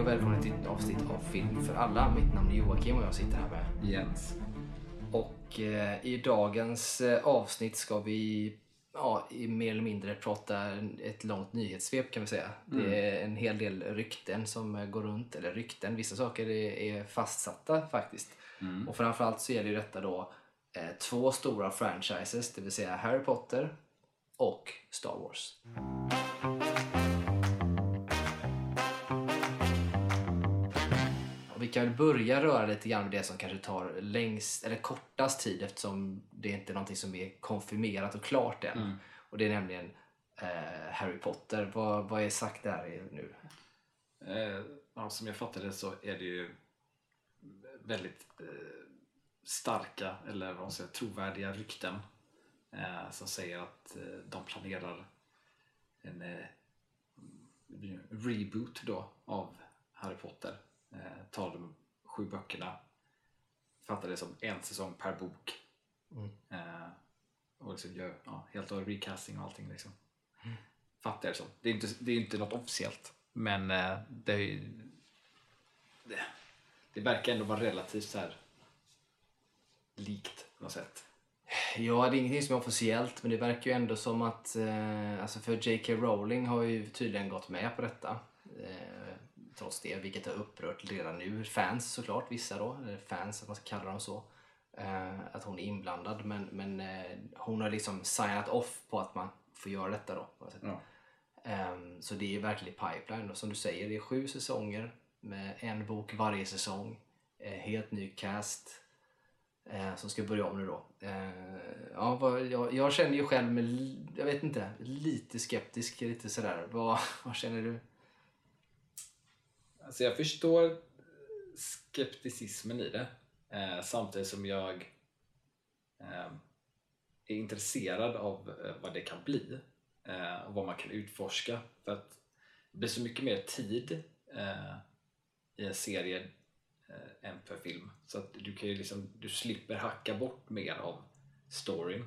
Och välkommen till ett avsnitt av Film för alla. Mitt namn är Joakim och jag sitter här med Jens. Och eh, i dagens eh, avsnitt ska vi ja, i mer eller mindre prata ett långt nyhetssvep kan vi säga. Det är en hel del rykten som eh, går runt, eller rykten, vissa saker är, är fastsatta faktiskt. Och framförallt så gäller ju detta då eh, två stora franchises, det vill säga Harry Potter och Star Wars. Och kan börja röra lite grann med det som kanske tar längst, eller kortast tid eftersom det inte är någonting som är konfirmerat och klart än. Och det är nämligen eh, Harry Potter. Vad, vad är sagt där nu? Eh, ja, som jag fattade det så är det ju väldigt eh, starka, eller vad man säger, trovärdiga rykten eh, som säger att eh, de planerar en eh, reboot då av Harry Potter. Eh, tar de sju böckerna, fattar det som en säsong per bok. Eh, och liksom gör ja, helt och recasting och allting liksom. Fattar jag det som. Det är inte, det är inte något officiellt. Men eh, det, är ju- det, det verkar ändå vara relativt så här likt på något sätt. Ja, det är ingenting som är officiellt men det verkar ju ändå som att, eh, alltså för J.K. Rowling har ju tydligen gått med på detta. Eh, trots det, vilket har upprört redan nu. Fans såklart, vissa då, fans att man ska kalla dem så. Eh, att hon är inblandad men, men eh, hon har liksom signat off på att man får göra detta då. Ja. Ehm, så det är verkligen pipeline. Och som du säger, det är sju säsonger med en bok varje säsong. Eh, helt ny cast eh, som ska börja om nu då. Eh, ja, vad, jag, jag känner ju själv mig, jag vet inte, lite skeptisk, lite sådär. Vad, vad känner du? Alltså jag förstår skepticismen i det. Eh, samtidigt som jag eh, är intresserad av eh, vad det kan bli eh, och vad man kan utforska. För att det blir så mycket mer tid eh, i en serie eh, än per film. Så att du, kan ju liksom, du slipper hacka bort mer av storyn.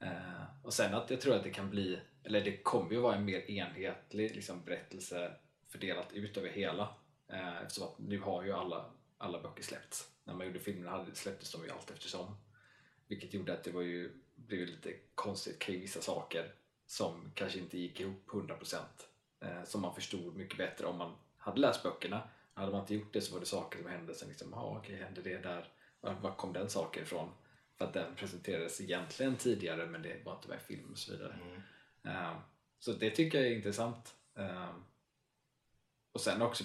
Eh, och sen att jag tror att det kan bli, eller det kommer ju vara en mer enhetlig liksom, berättelse fördelat ut över hela. Eh, eftersom att nu har ju alla, alla böcker släppts. När man gjorde filmerna hade, släpptes de ju allt eftersom. Vilket gjorde att det var ju, blev lite konstigt kring vissa saker som kanske inte gick ihop 100%. Eh, som man förstod mycket bättre om man hade läst böckerna. Hade man inte gjort det så var det saker som hände sen liksom, ja okej, hände det där? Var, kom den saken ifrån? För att den presenterades egentligen tidigare men det var inte med i film och så vidare. Eh, så det tycker jag är intressant. Eh, och sen också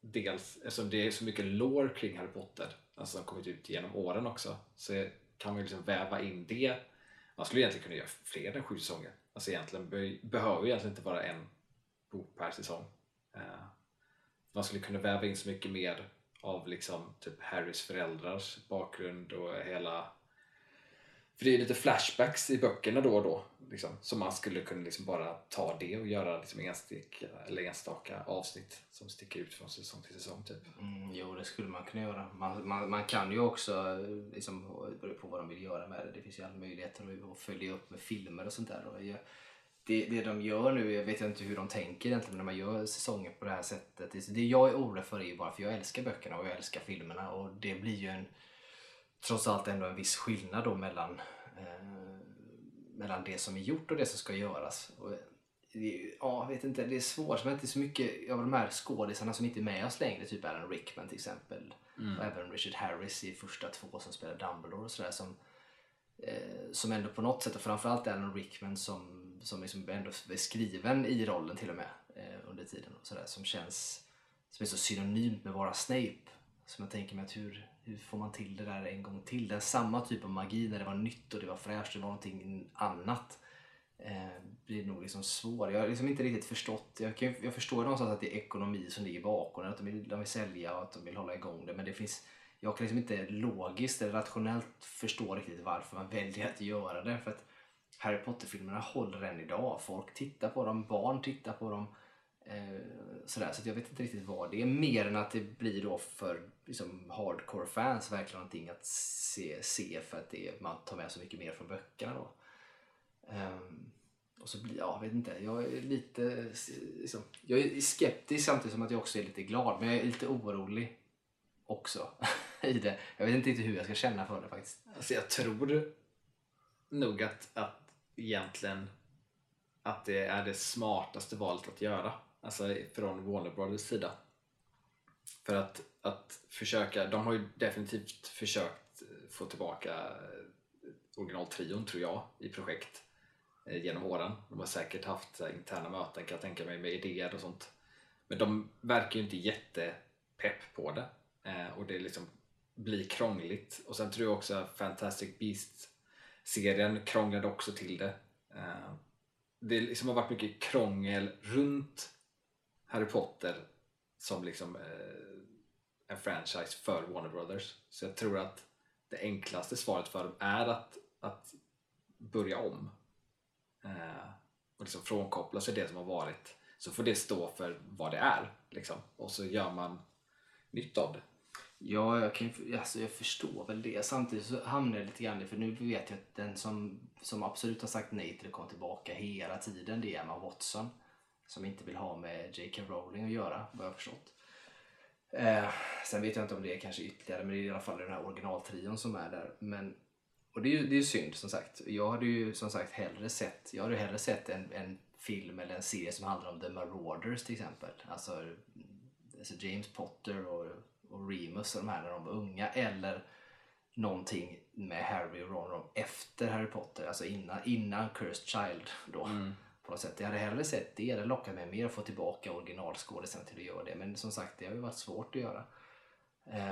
dels, eftersom det är så mycket lore kring Harry Potter, alltså som kommit ut genom åren också, så kan man ju liksom väva in det. Man skulle egentligen kunna göra fler än sju säsonger. Alltså egentligen be, behöver ju egentligen inte vara en bok per säsong. Uh, man skulle kunna väva in så mycket mer av liksom typ Harrys föräldrars bakgrund och hela för det är lite flashbacks i böckerna då och då. Liksom, så man skulle kunna liksom bara ta det och göra liksom enstaka, eller enstaka avsnitt som sticker ut från säsong till säsong. Typ. Mm, jo, det skulle man kunna göra. Man, man, man kan ju också, liksom, bero på vad de vill göra med det. Det finns ju alla möjligheter att- följa upp med filmer och sånt där. Och det, det de gör nu, jag vet inte hur de tänker egentligen när man gör säsonger på det här sättet. Det, det jag är orolig för är ju bara för jag älskar böckerna och jag älskar filmerna och det blir ju en trots allt ändå en viss skillnad då mellan, eh, mellan det som är gjort och det som ska göras. Och, ja, jag vet inte, det är svårt. Men är så mycket av de här skådisarna som inte är med oss längre, typ Alan Rickman till exempel. Och även Richard Harris i första två som spelar Dumbledore och sådär. Som, eh, som ändå på något sätt, och framförallt Alan Rickman som, som liksom ändå är skriven i rollen till och med eh, under tiden. Och sådär, som känns som är så synonymt med vara Snape. Som jag tänker mig att hur, hur får man till det där en gång till? Det är samma typ av magi när det var nytt och det var fräscht, det var någonting annat. Eh, blir nog liksom svår. Jag har liksom inte riktigt förstått. Jag, kan, jag förstår någonstans att det är ekonomi som ligger bakom det, att de vill, de vill sälja och att de vill hålla igång det. Men det finns, jag kan liksom inte logiskt eller rationellt förstå riktigt varför man väljer att göra det. För att Harry Potter-filmerna håller än idag. Folk tittar på dem, barn tittar på dem. Eh, sådär, så att jag vet inte riktigt vad det är. Mer än att det blir då för liksom, hardcore fans verkligen någonting att se, se för att det man tar med så mycket mer från böckerna. Då. Um, och så blir jag, vet inte, jag är lite liksom, jag är skeptisk samtidigt som att jag också är lite glad. Men jag är lite orolig också i det. Jag vet inte riktigt hur jag ska känna för det faktiskt. Alltså jag tror nog att, att egentligen att det är det smartaste valet att göra. Alltså från Warner Brothers sida. För att, att försöka, de har ju definitivt försökt få tillbaka eh, originaltrion tror jag i projekt eh, genom åren. De har säkert haft interna möten kan jag tänka mig med idéer och sånt. Men de verkar ju inte jättepepp på det eh, och det liksom blir krångligt. Och sen tror jag också att Fantastic Beasts-serien krånglade också till det. Det liksom har varit mycket krångel runt Harry Potter som liksom eh, en franchise för Warner Brothers. Så jag tror att det enklaste svaret för dem är att att börja om eh, och liksom frånkoppla sig det som har varit så får det stå för vad det är liksom. och så gör man nytt av det. Ja, jag, kan, alltså jag förstår väl det. Samtidigt så hamnar jag lite grann i, för nu vet jag att den som, som absolut har sagt nej till att komma tillbaka hela tiden det är Emma Watson. Som inte vill ha med J.K. Rowling att göra, vad jag har förstått. Eh, sen vet jag inte om det är kanske ytterligare, men det är i alla fall den här originaltrion som är där. Men och det är ju det är synd som sagt. Jag hade ju som sagt hellre sett, jag hade hellre sett en, en film eller en serie som handlar om The Marauders till exempel. Alltså, alltså James Potter och, och Remus och de här när de var unga. Eller någonting med Harry och Ron efter Harry Potter, alltså innan, innan Cursed Child då. Mm. På något sätt. Jag hade hellre sett det, det lockat mig mer att få tillbaka originalskådisen till att göra det. Men som sagt, det har ju varit svårt att göra.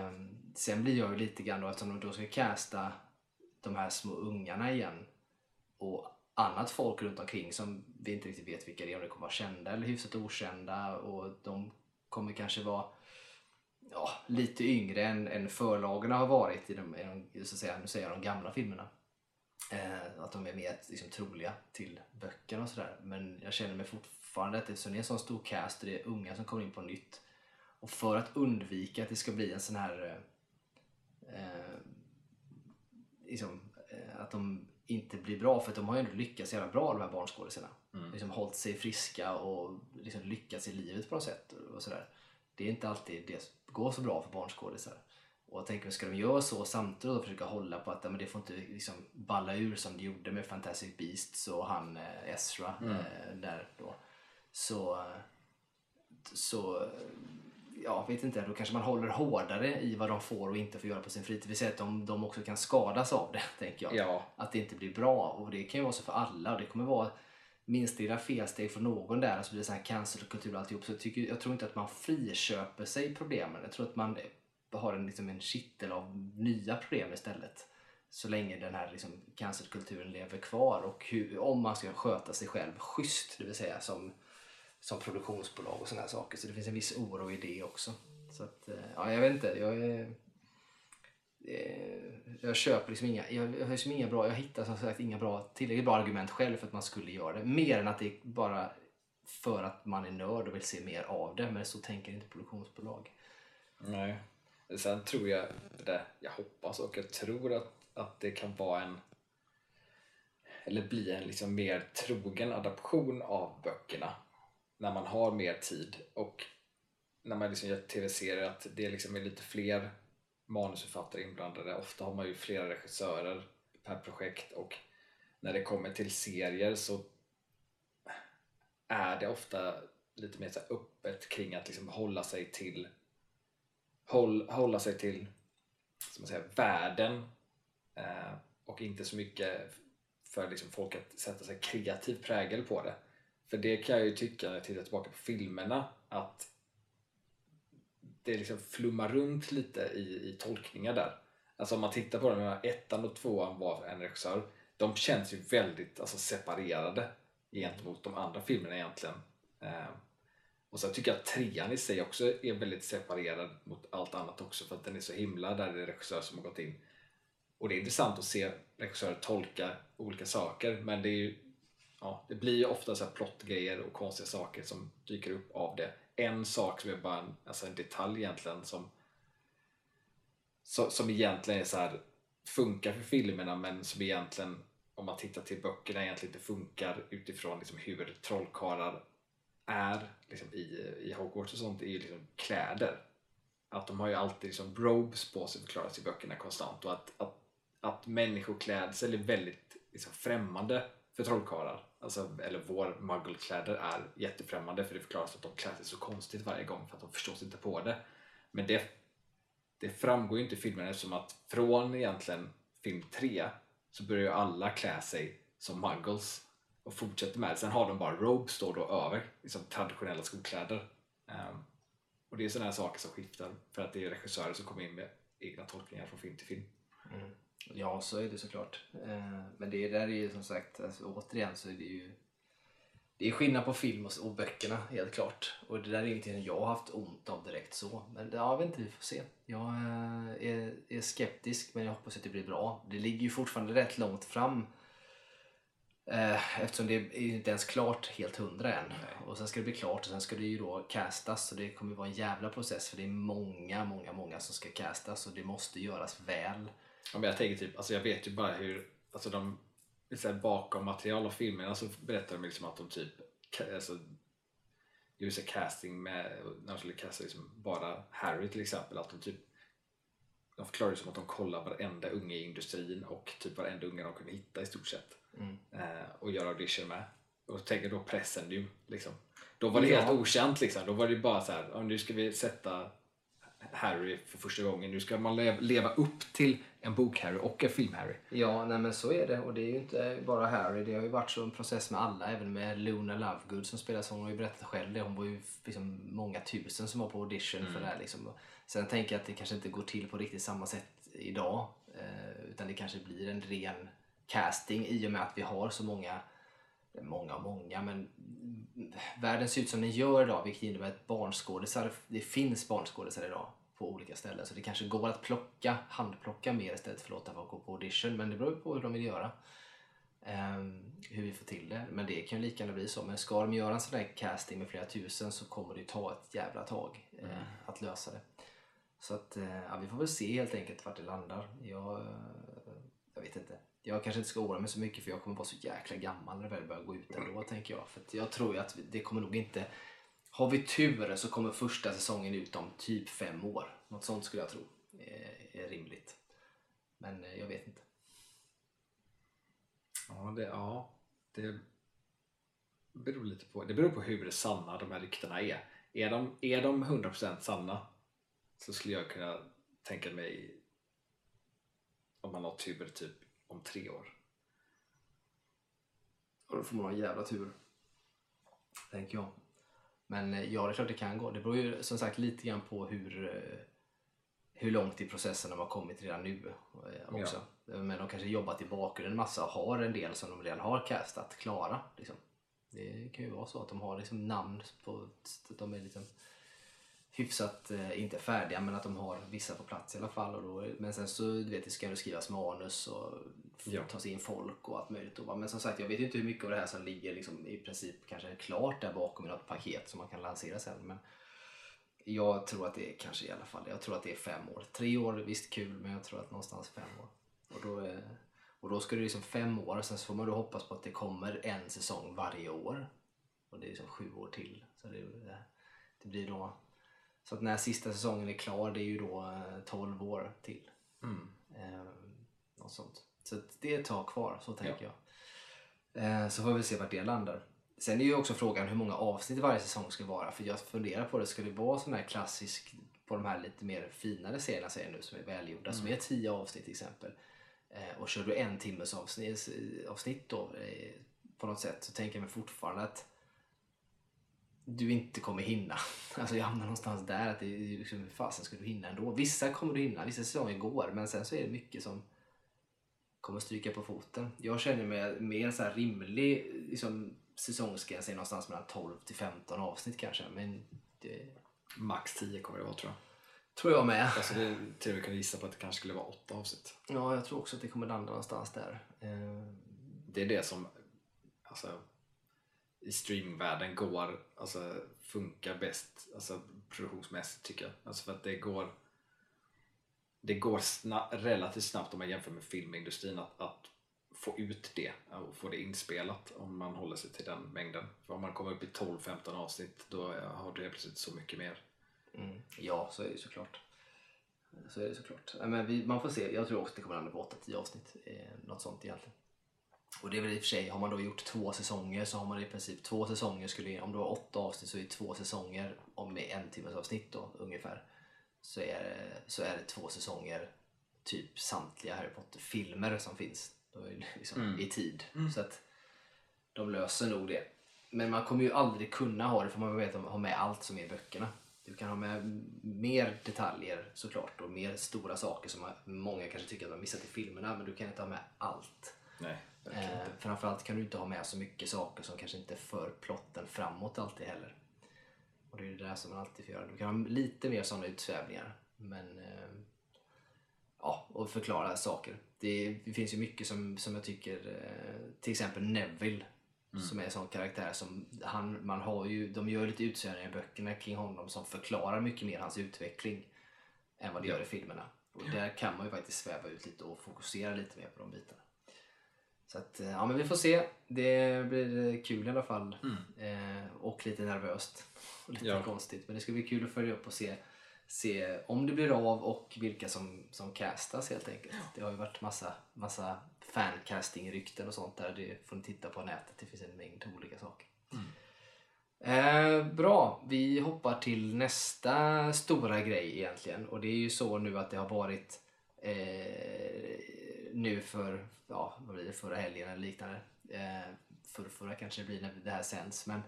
Um, sen blir jag ju lite grann då, eftersom de då ska casta de här små ungarna igen och annat folk runt omkring som vi inte riktigt vet vilka det är, om de kommer vara kända eller hyfsat okända och de kommer kanske vara ja, lite yngre än, än förlagorna har varit i de, i de, så att säga, nu säger jag de gamla filmerna. Eh, att de är mer liksom, troliga till böckerna och sådär. Men jag känner mig fortfarande att det är en sån stor cast och det är unga som kommer in på nytt. Och för att undvika att det ska bli en sån här eh, liksom, eh, att de inte blir bra för de har ju ändå lyckats jävla bra de här barnskådisarna. Mm. Liksom hållit sig friska och liksom lyckats i livet på något sätt. Och sådär. Det är inte alltid det går så bra för barnskådisar. Och jag tänker, ska de göra så samtidigt och försöka hålla på att men det får inte liksom balla ur som det gjorde med Fantastic Beasts och han eh, Ezra mm. eh, där då. Så, så ja, vet inte, då kanske man håller hårdare i vad de får och inte får göra på sin fritid. Vi säger att de, de också kan skadas av det, tänker jag. Ja. Att det inte blir bra. Och det kan ju vara så för alla. Och det kommer vara minsta lilla felsteg från någon där, så blir det så här cancelkultur och alltihop. Så jag, tycker, jag tror inte att man friköper sig problemen. Jag tror att man har en, liksom en kittel av nya problem istället. Så länge den här liksom, cancerkulturen lever kvar och hur, om man ska sköta sig själv schysst, det vill säga som som produktionsbolag och sådana saker. Så det finns en viss oro i det också. Så att, eh, ja, jag vet inte. Jag, är, eh, jag köper liksom inga, jag, jag, liksom inga bra, jag hittar som sagt inga bra, tillräckligt bra argument själv för att man skulle göra det. Mer än att det är bara för att man är nörd och vill se mer av det. Men så tänker inte produktionsbolag. Nej. Sen tror jag, det, jag hoppas och jag tror att, att det kan vara en eller bli en liksom mer trogen adaption av böckerna när man har mer tid och när man liksom gör tv-serier att det liksom är lite fler manusförfattare inblandade. Ofta har man ju flera regissörer per projekt och när det kommer till serier så är det ofta lite mer så öppet kring att liksom hålla sig till håll, hålla sig till som man säger, världen eh, och inte så mycket för liksom folk att sätta sig kreativ prägel på det. För det kan jag ju tycka när jag tittar tillbaka på filmerna att det liksom flummar runt lite i, i tolkningar där. Alltså om man tittar på dem, ettan och tvåan var en regissör. De känns ju väldigt alltså, separerade gentemot de andra filmerna egentligen. Eh, och sen tycker jag att trean i sig också är väldigt separerad mot allt annat också för att den är så himla, där det är regissörer som har gått in. Och det är intressant att se regissörer tolka olika saker men det är ju ja, det blir ju ofta så här plottgrejer och konstiga saker som dyker upp av det. En sak som är bara en, alltså en detalj egentligen som, som egentligen är så här, funkar för filmerna men som egentligen om man tittar till böckerna egentligen inte funkar utifrån liksom hur trollkarlar är liksom i, i Hogwarts och sånt är ju liksom kläder. Att de har ju alltid liksom robes på sig förklaras i böckerna konstant och att, att, att människoklädsel är väldigt liksom främmande för trollkarlar. Alltså, eller vår muggelkläder är jättefrämmande för det förklaras att de klär sig så konstigt varje gång för att de förstås inte på det. Men det, det framgår ju inte i filmen eftersom att från egentligen film 3 så börjar ju alla klä sig som muggles och fortsätter med det. Sen har de bara robes då, då över, liksom traditionella skolkläder. Um, och det är sådana här saker som skiftar för att det är regissörer som kommer in med egna tolkningar från film till film. Mm. Ja, så är det såklart. Uh, men det där är ju som sagt, alltså, återigen så är det ju det är skillnad på film och, böckerna helt klart. Och det där är ingenting jag har haft ont av direkt så. Men ja, vet inte, vi får se. Jag eh, är, är skeptisk men jag hoppas att det blir bra. Det ligger ju fortfarande rätt långt fram. Eh, eftersom det är inte ens klart helt hundra än. Nej. Och sen ska det bli klart och sen ska det ju då castas. Så det kommer vara en jävla process för det är många, många, många som ska castas och det måste göras väl. Ja, men jag tänker typ, alltså jag vet ju bara hur, alltså de så här, bakom material av filmerna så berättar de liksom att de typ alltså, gjorde så casting med, när de skulle casta liksom bara Harry till exempel, att de typ de förklarar det som att de kollar varenda unge i industrin och typ varenda unge de kunde hitta i stort sett mm. eh, och göra audition med. Och tänker då Pressendium liksom. Då var det ja. helt okänt liksom. Då var det bara så här, nu ska vi sätta Harry för första gången. Nu ska man leva upp till en bok-Harry och en film-Harry. Ja, nej men så är det. Och det är ju inte bara Harry. Det har ju varit så en process med alla. Även med Luna Lovegood som spelar Hon har ju berättat själv det. Hon var ju liksom många tusen som var på audition mm. för det här. Liksom. Sen tänker jag att det kanske inte går till på riktigt samma sätt idag. Eh, utan det kanske blir en ren casting i och med att vi har så många många och många, men världen ser ut som den gör idag vilket innebär att barnskådisar, det finns barnskådisar idag på olika ställen. Så det kanske går att plocka, handplocka mer istället för att låta folk gå på audition. Men det beror på hur de vill göra. Um, hur vi får till det. Men det kan ju lika gärna bli så. Men ska de göra en sån där casting med flera tusen så kommer det ju ta ett jävla tag uh, mm. att lösa det. Så att, uh, ja, vi får väl se helt enkelt vart det landar. Jag, uh, jag vet inte. Jag kanske inte ska oroa mig så mycket för jag kommer vara så jäkla gammal när det väl börjar gå ut ändå tänker jag. För jag tror ju att det kommer nog inte har vi tur så kommer första säsongen ut om typ fem år. Något sånt skulle jag tro är, är rimligt. Men eh, jag vet inte. Ja, det, ja, det beror lite på. Det beror på hur sanna de här ryktena är. Är de, är de 100% sanna så skulle jag kunna tänka mig om man har tur typ om tre år. Och då får man ha en jävla tur. Tänker jag. Men eh, ja, det är klart det kan gå. Det beror ju som sagt lite grann på hur, eh, hur långt i processen de har kommit redan nu eh, också. Ja. Men de kanske jobbat i bakgrunden massa och har en del som de redan har castat klara. Liksom. Det kan ju vara så att de har liksom namn på... De är liksom hyfsat, eh, inte färdiga, men att de har vissa på plats i alla fall. Och då, men sen så du vet, det ska det skrivas manus och ja. tas in folk och allt möjligt. Och, men som sagt, jag vet inte hur mycket av det här som ligger liksom, i princip kanske klart där bakom i något paket som man kan lansera sen. Men jag tror att det är kanske i alla fall, jag tror att det är fem år. Tre år, visst kul, men jag tror att någonstans fem år. Och då, är, och då ska det liksom fem år, och sen så får man då hoppas på att det kommer en säsong varje år. Och det är liksom sju år till. Så det, det blir då så att när sista säsongen är klar, det är ju då 12 eh, år till. Mm. Eh, något sånt. Så det är ett tag kvar, så tänker ja. jag. Eh, så får vi se vart det landar. Sen är ju också frågan hur många avsnitt varje säsong ska vara. För jag funderar på det, ska det vara sån här klassisk på de här lite mer finare serierna säger nu som är välgjorda, mm. som är 10 avsnitt till exempel. Och kör du en timmes avsnitt, avsnitt då på något sätt så tänker jag mig fortfarande att du inte kommer hinna. Alltså jag hamnar någonstans där att det liksom, hur fasen ska du hinna ändå? Vissa kommer du hinna, vissa säsonger går, men sen så är det mycket som kommer stryka på foten. Jag känner mig mer så här rimlig liksom, säsongsgräns är någonstans mellan 12 till 15 avsnitt kanske, men det... Max 10 kommer det vara tror jag. Tror jag med. Alltså det, till och med kunna gissa på att det kanske skulle vara 8 avsnitt. Ja, jag tror också att det kommer landa någonstans där. Eh, det är det som alltså, i streamingvärlden går, alltså funkar bäst alltså, produktionsmässigt tycker jag. Alltså för att det går det går sna relativt snabbt om man jämför med filmindustrin att, att få ut det och få det inspelat om man håller sig till den mängden. För om man kommer upp i 12-15 avsnitt då har du helt plötsligt så mycket mer. Mm. Ja, så är det såklart. Så är det såklart. Men vi, man får se. Jag tror också att det kommer landa på 8-10 avsnitt. Eh, något sånt egentligen. Och det är väl i och för sig, har man då gjort två säsonger så har man i princip två säsonger skulle, om du har åtta avsnitt så är det två säsonger om med en timmes avsnitt då ungefär. Så är det, så är det två säsonger typ samtliga Harry Potter-filmer som finns. Är det liksom i tid. Så att de löser nog det. Men man kommer ju aldrig kunna ha det för man vet att ha med allt som är i böckerna. Du kan ha med mer detaljer såklart och mer stora saker som man- många kanske tycker att har missat i filmerna men du kan inte ha med allt. Nej, Eh, framförallt kan du inte ha med så mycket saker som kanske inte för plotten framåt alltid heller. Och det är det där som man alltid får göra. Du kan ha lite mer sådana utsvävningar. Men eh, ja, och förklara saker. Det, det finns ju mycket som, som jag tycker, eh, till exempel Neville som är en sån karaktär som han, man har ju, de gör lite utsvävningar i böckerna kring honom som förklarar mycket mer hans utveckling än vad det gör i filmerna. Och där kan man ju faktiskt sväva ut lite och fokusera lite mer på de bitarna. Så att, eh, ja men vi får se. Det blir kul i alla fall. Eh, och lite nervöst. Och lite Ja. konstigt. Men det ska bli kul att följa upp och se, se om det blir av och vilka som, som castas helt enkelt. Det har ju varit massa, massa fancasting-rykten och sånt där. Det får ni titta på nätet. Det finns en mängd olika saker. Eh, bra, vi hoppar till nästa stora grej egentligen. Och det är ju så nu att det har varit eh, nu för, ja vad blir det, förra helgen eller liknande. Eh, för, förra kanske det blir när det här sänds. Men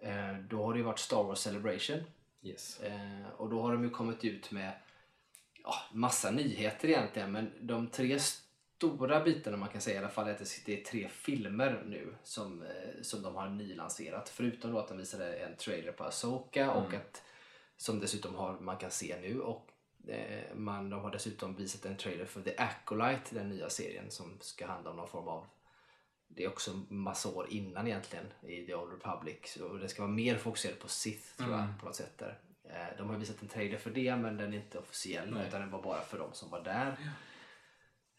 eh, då har det ju varit Star Wars Celebration. Yes. Eh, och då har de ju kommit ut med ja, massa nyheter egentligen. Men de tre stora bitarna man kan säga i alla fall är att det- är tre filmer nu som, eh, som de har nylanserat. Förutom då att de visade en trailer på Asoka och att som dessutom har, man kan se nu. Och man, de har dessutom visat en trailer för The Acolyte, den nya serien som ska handla om någon form av det är också massa år innan egentligen i The Old Republic. Och det ska vara mer fokuserat på Sith tror jag på något sätt där. Eh, De har visat en trailer för det men den är inte officiell utan den var bara för de som var där.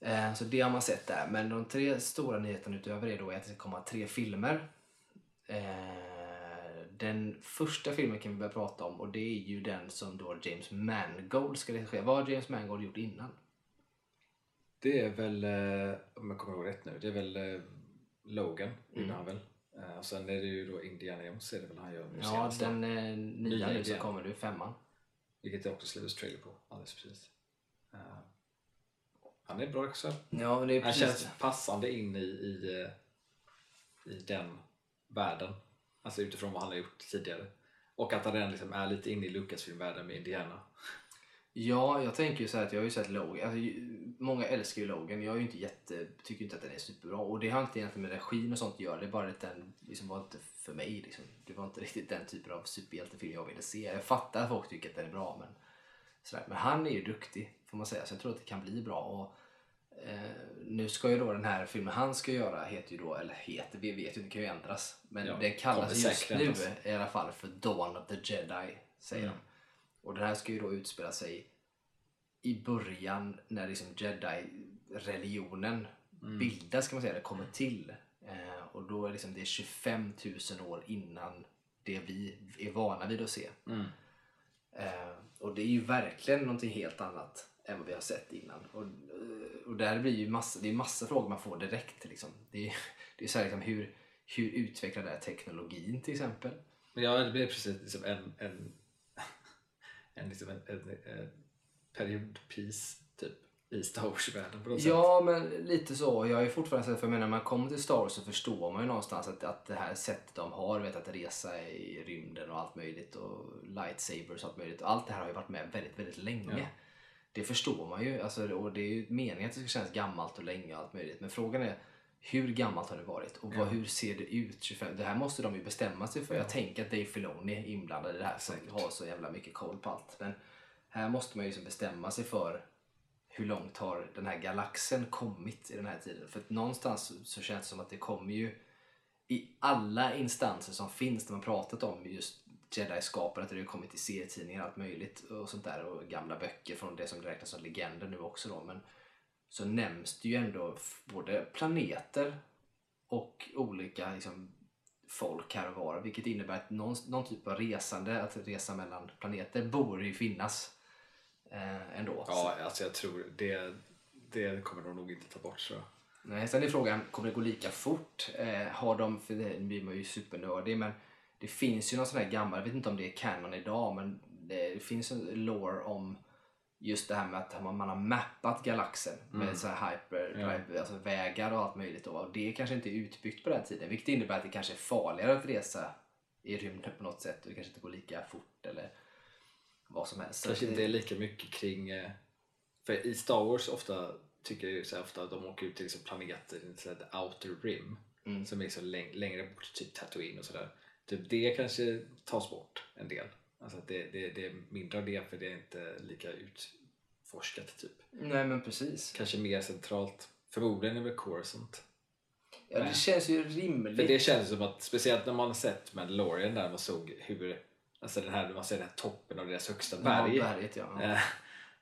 Eh, Så det har man sett där. Men de tre stora nyheterna utöver det då är att det ska komma tre filmer. Den första filmen kan vi börja prata om och det är ju den som då James Mangold ska regissera. Vad har James Mangold gjort innan? Det är väl, eh, om jag kommer ihåg rätt nu, det är väl eh, Logan gjorde han väl. Eh, Och sen är det ju då Indiana Jones är det väl han gör nu Ja, den eh, nya nu som kommer nu, femman. Vilket det också släpptes trailer på alldeles precis. Han är bra också. Ja, men det är Han känns passande in i, i, i den världen. Alltså utifrån vad han har gjort tidigare. Och att han redan liksom är lite inne i Lucasfilm-världen med Indiana. Ja, jag tänker ju så här att jag har ju sett Logan. Alltså, många älskar ju Logan. Jag är ju inte jätte, tycker inte att den är superbra. Och det har inte egentligen med regin och sånt att göra. Det är bara att den liksom var inte för mig. Liksom. Det var inte riktigt den typen av superhjältefilm jag ville se. Jag fattar att folk tycker att den är bra. Men, sådär. men han är ju duktig får man säga. Så jag tror att det kan bli bra. Och, nu ska ju då den här filmen han ska göra heter ju då, eller heter, vi vet ju, det kan ju ändras. Men Ja, den kallas just nu ändras. i alla fall för Dawn of the Jedi. Säger Mm. de. Och den här ska ju då utspela sig i början när liksom jedi-religionen Mm. bildas kan man säga, eller kommer till. Eh, och då är liksom det 25 000 år innan det vi är vana vid att se. Mm. Eh, och det är ju verkligen någonting helt annat än vad vi har sett innan. Och, eh, och där blir ju massa, det är massa frågor man får direkt. Liksom. Det är, det är så här, liksom, hur, hur utvecklar det här teknologin till exempel? Men ja, det blir precis liksom en, en, en, liksom en, en, en periodpiece typ i Star Wars-världen på något sätt. Ja, men lite så. Jag är fortfarande så, för menar, när man kommer till Star Wars så förstår man ju någonstans att, att det här sättet de har, vet, att resa i rymden och allt möjligt och lightsabers och allt möjligt. Allt det här har ju varit med väldigt, väldigt länge. Ja. Det förstår man ju. Alltså, och det är ju meningen att det ska kännas gammalt och länge och allt möjligt. Men frågan är, hur gammalt har det varit? Och vad, hur ser det ut 25? Det här måste de ju bestämma sig för. Jag tänker att Dave Filoni är inblandad i det här som har så jävla mycket koll på allt. Men här måste man ju liksom bestämma sig för hur långt har den här galaxen kommit i den här tiden? För någonstans så- känns det som att det kommer ju i alla instanser som finns där man pratat om just Jedi-skapandet, det har ju kommit i serietidningar och allt möjligt och sånt där och gamla böcker från det som räknas som legender nu också då. Men så nämns det ju ändå både planeter och olika liksom, folk här och var. Vilket innebär att någon, någon typ av resande, att resa mellan planeter, borde ju finnas eh, ändå. Ja, alltså jag tror det, det kommer de nog inte ta bort jag. Nej, sen är frågan, kommer det gå lika fort? Eh, har de, för det blir man ju supernördig, men det finns ju någon sån här gammal, jag vet inte om det är canon idag, men det finns en lore om just det här med att man, man har mappat galaxen med så här hyperdrive, alltså vägar och allt möjligt. Och det kanske inte är utbyggt på den tiden, vilket innebär att det kanske är farligare att resa i rymden på något sätt och det kanske inte går lika fort eller vad som helst. Kanske inte är lika mycket kring... eh, För i Star Wars ofta tycker jag så ofta att de åker ut till liksom planeter the outer rim Mm. som är så läng- längre bort, typ Tatooine och sådär. Typ det kanske tas bort en del. Alltså att det, det, det är mindre av det för det är inte lika utforskat typ. Nej men precis. Kanske mer centralt. Förmodligen är väl Coruscant. Ja, det känns ju rimligt. För det känns som att, speciellt när man har sett Mandalorian där man såg hur, alltså den här, man ser den här toppen av deras högsta berg. Ja, berget ja. eh,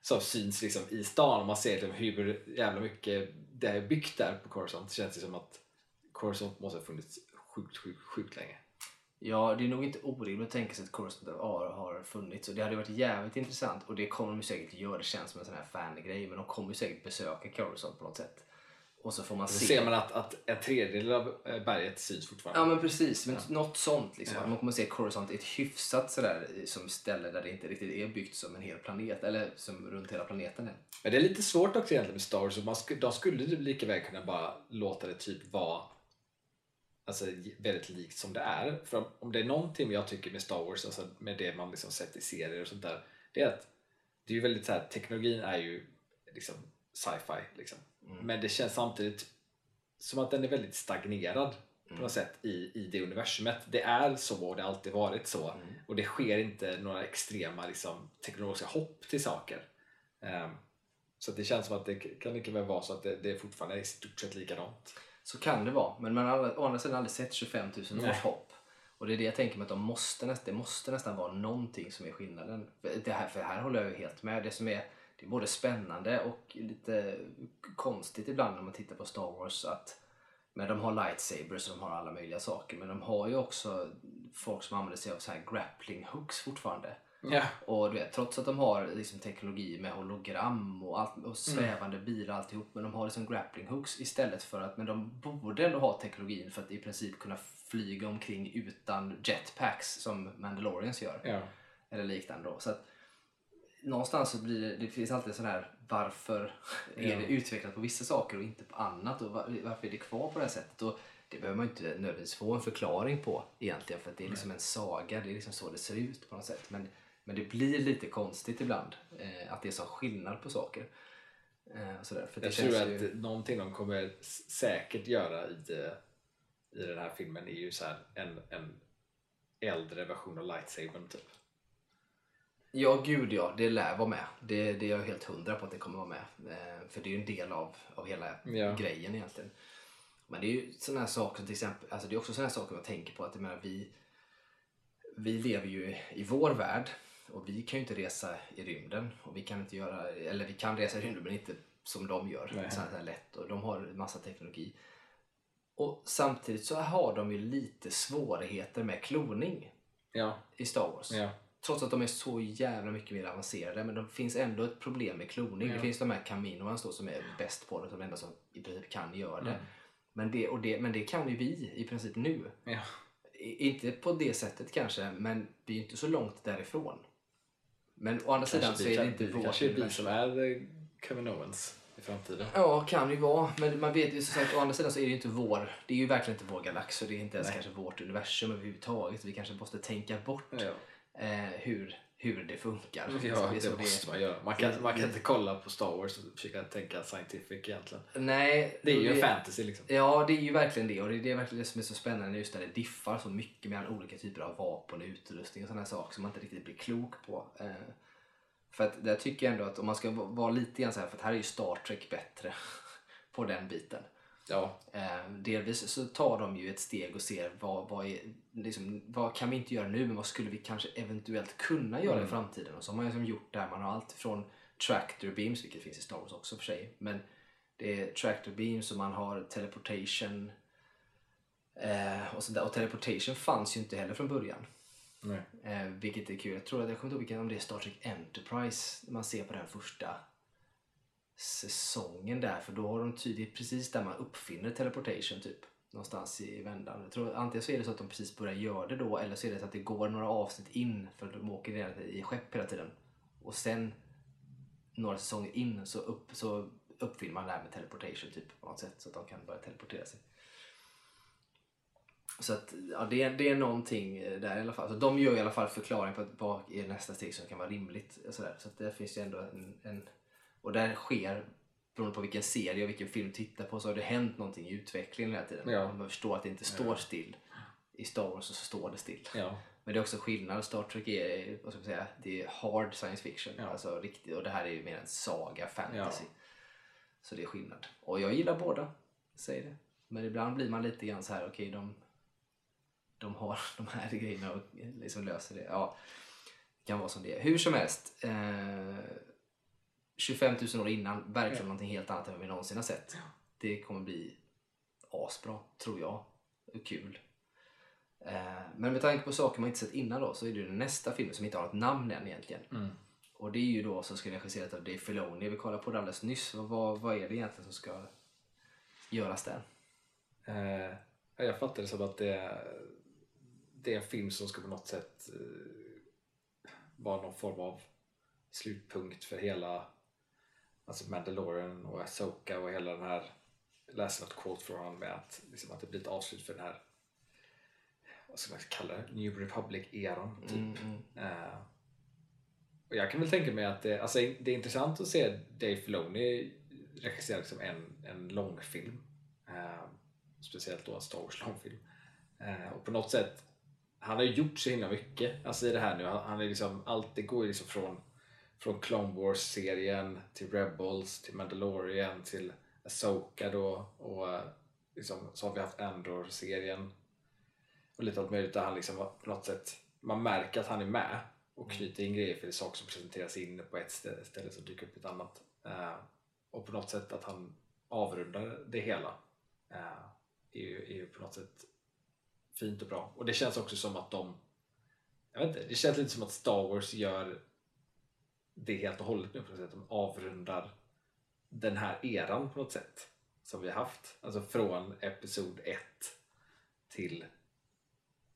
som syns liksom i stan man ser liksom hur jävla mycket det är byggt där på Coruscant. Det känns det som att Coruscant måste ha funnits sjukt, sjukt, sjukt länge. Ja, det är nog inte orimligt att tänka sig att Coruscant har, har funnits och det hade varit jävligt intressant och det kommer de säkert göra. Det känns som en sån här fangrej men de kommer ju säkert besöka Coruscant på något sätt. Och så får man Så se. ser man att, att en tredjedel av eh, berget syns fortfarande. Ja men precis, men något sånt liksom. Ja. Man kommer se Coruscant ett hyfsat sådär som ställe där det inte riktigt är byggt som en hel planet eller som runt hela planeten är. Men det är lite svårt också egentligen med Star Wars. Man sk- de skulle lika väl kunna bara låta det typ vara alltså, väldigt likt som det är. För om, det är någonting jag tycker med Star Wars, alltså med det man liksom sett i serier och sånt där, det är att det är väldigt så här, teknologin är ju liksom sci-fi liksom. Men det känns samtidigt som att den är väldigt stagnerad på något sätt i, i det universumet. Det är så och det har alltid varit så. Och det sker inte några extrema liksom, teknologiska hopp till saker. Ehm, så det känns som att det kan lika väl vara så att det, det fortfarande är i stort sett likadant. Så kan det vara, men man har å andra sidan aldrig sett 25 000 Nej. års hopp. Och det är det jag tänker mig att de måste, näst, det måste nästan vara någonting som är skillnaden. Det här, för här håller jag ju helt med. Det som är, det är både spännande och lite konstigt ibland när man tittar på Star Wars att men de har lightsabers och de har alla möjliga saker. Men de har ju också folk som använder sig av så här grappling hooks fortfarande. Ja. Och du vet, trots att de har liksom teknologi med hologram och, allt, och svävande bilar och alltihop. Men de har liksom grappling hooks istället för att, men de borde ändå ha teknologin för att i princip kunna flyga omkring utan jetpacks som Mandalorians gör. Ja. Eller liknande då. Så att någonstans så blir det, det finns alltid sån här varför är Ja. det utvecklat på vissa saker och inte på annat och var, varför är det kvar på det här sättet? Och det behöver man inte nödvändigtvis få en förklaring på egentligen för att det är liksom en saga, det är liksom så det ser ut på något sätt. Men, men det blir lite konstigt ibland eh, att det är så skillnad på saker. Eh, sådär, för det Jag känns tror att ju... någonting de kommer säkert göra i, i den här filmen är ju så här en, en äldre version av lightsabern typ. Ja, gud ja, det lär vara med. Det, det är jag helt hundra på att det kommer vara med. Eh, för det är ju en del av, av hela Ja. grejen egentligen. Men det är ju sådana här saker som till exempel, alltså det är också sådana här saker man tänker på att jag menar, vi, vi lever ju i vår värld och vi kan ju inte resa i rymden och vi kan inte göra, eller vi kan resa i rymden men inte som de gör, Nej. så här lätt och de har en massa teknologi. Och samtidigt så har de ju lite svårigheter med kloning Ja, i Star Wars. ja. Trots att de är så jävla mycket mer avancerade. Men det finns ändå ett problem med kloning. Ja. Det finns de här Caminoans då som är bäst på det. De enda som i princip kan göra det. Mm. Men, det, och det men det kan ju vi i princip nu. I, inte på det sättet kanske, men vi är inte så långt därifrån. Men å andra sidan så är det inte vårt kanske är vi som är eh, Kaminoans i framtiden. Ja, kan ju vara. Men man vet ju som sagt, å andra sidan så är det ju inte vår, det är ju verkligen inte vår galax och det är inte ens Nej. kanske vårt universum överhuvudtaget. Vi kanske måste tänka bort Ja, eh, hur, hur det funkar. Ja är så det måste man göra. Man kan, man kan inte kolla på Star Wars och försöka tänka scientific egentligen. Nej, Det är ju en fantasy liksom. Ja, det är ju verkligen det. Och det är det verkligen det som är så spännande just när det diffar så mycket mellan olika typer av vapen och utrustning och sådana saker som man inte riktigt blir klok på. Eh, för att där tycker jag ändå att om man ska va- vara lite grann så här, för att här är ju Star Trek bättre på den biten. Ja, Eh, delvis så tar de ju ett steg och ser vad, vad, är, liksom, vad kan vi inte göra nu men vad skulle vi kanske eventuellt kunna göra i framtiden. Och så har man ju som gjort det här, man har allt från tractor beams, vilket finns i Star Wars också för sig. Men Det är tractor beams och man har teleportation. Eh, och, sådär. och teleportation fanns ju inte heller från början. Nej. Eh, vilket är kul. Jag tror att jag kommer inte ihåg om det är Star Trek Enterprise man ser på den första säsongen där. För då har de tydligt precis där man uppfinner teleportation typ. Någonstans i vändan. Jag tror, antingen så är det så att de precis börjar göra det då eller så är det så att det går några avsnitt in för de åker redan i skepp hela tiden. Och sen några säsonger in så, upp, så uppfinner man det här med teleportation typ på något sätt så att de kan börja teleportera sig. Så att, ja, det, är, det är någonting eh, där i alla fall. Så de gör i alla fall förklaring på vad är nästa steg som kan vara rimligt. och Sådär. Så att där finns ju ändå en, en... Och där sker, beroende på vilken serie och vilken film du tittar på, så har det hänt någonting i utvecklingen hela tiden. Ja. Man förstår att det inte står still. I Star Wars så står det still. Ja. Men det är också skillnad. Star Trek är, vad ska man säga, det är hard science fiction. Ja. Alltså riktigt. Och det här är ju mer en saga, fantasy. Ja. Så det är skillnad. Och jag gillar båda. Säger det. Men ibland blir man lite grann så här, okej de, de har de här grejerna och liksom löser det. Ja, det kan vara som det är. Hur som helst. Eh, 25 000 år innan, verkligen Ja. någonting helt annat än vad vi någonsin har sett. Det kommer bli asbra, tror jag. Och kul. Eh, men med tanke på saker man inte sett innan då så är det ju nästa filmen som inte har något namn än egentligen. Mm. Och det är ju då som ska regisseras av Dave Filoni. Vi kollade på det alldeles nyss. Vad, vad, är det egentligen som ska göras där? Eh, ja, jag fattar det som att det är, det är en film som ska på något sätt eh, vara någon form av slutpunkt för hela alltså Mandalorian och Asoka och hela den här jag läste något quote från honom med att, liksom, att det blir ett avslut för den här vad ska man kalla det? New Republic-eran typ. Mm. Eh, och jag kan väl tänka mig att det, alltså, det är intressant att se Dave Filoni regissera liksom en, en långfilm. Eh, speciellt då en Star Wars långfilm. Eh, och på något sätt, han har ju gjort så himla mycket alltså, i det här nu. Han, han är liksom, allt det går ju liksom från, från Clone Wars-serien till Rebels, till Mandalorian, till Asoka då. Och eh, liksom, så har vi haft Andor-serien och lite allt möjligt där han liksom på något sätt man märker att han är med och knyter in grejer för det är saker som presenteras in på ett ställe, ställe som dyker upp på ett annat. Eh, och på något sätt att han avrundar det hela eh, är, ju, är ju på något sätt fint och bra. Och det känns också som att de jag vet inte, det känns lite som att Star Wars gör det helt och hållet nu på något sätt. De avrundar den här eran på något sätt som vi har haft. Alltså från Episod 1 till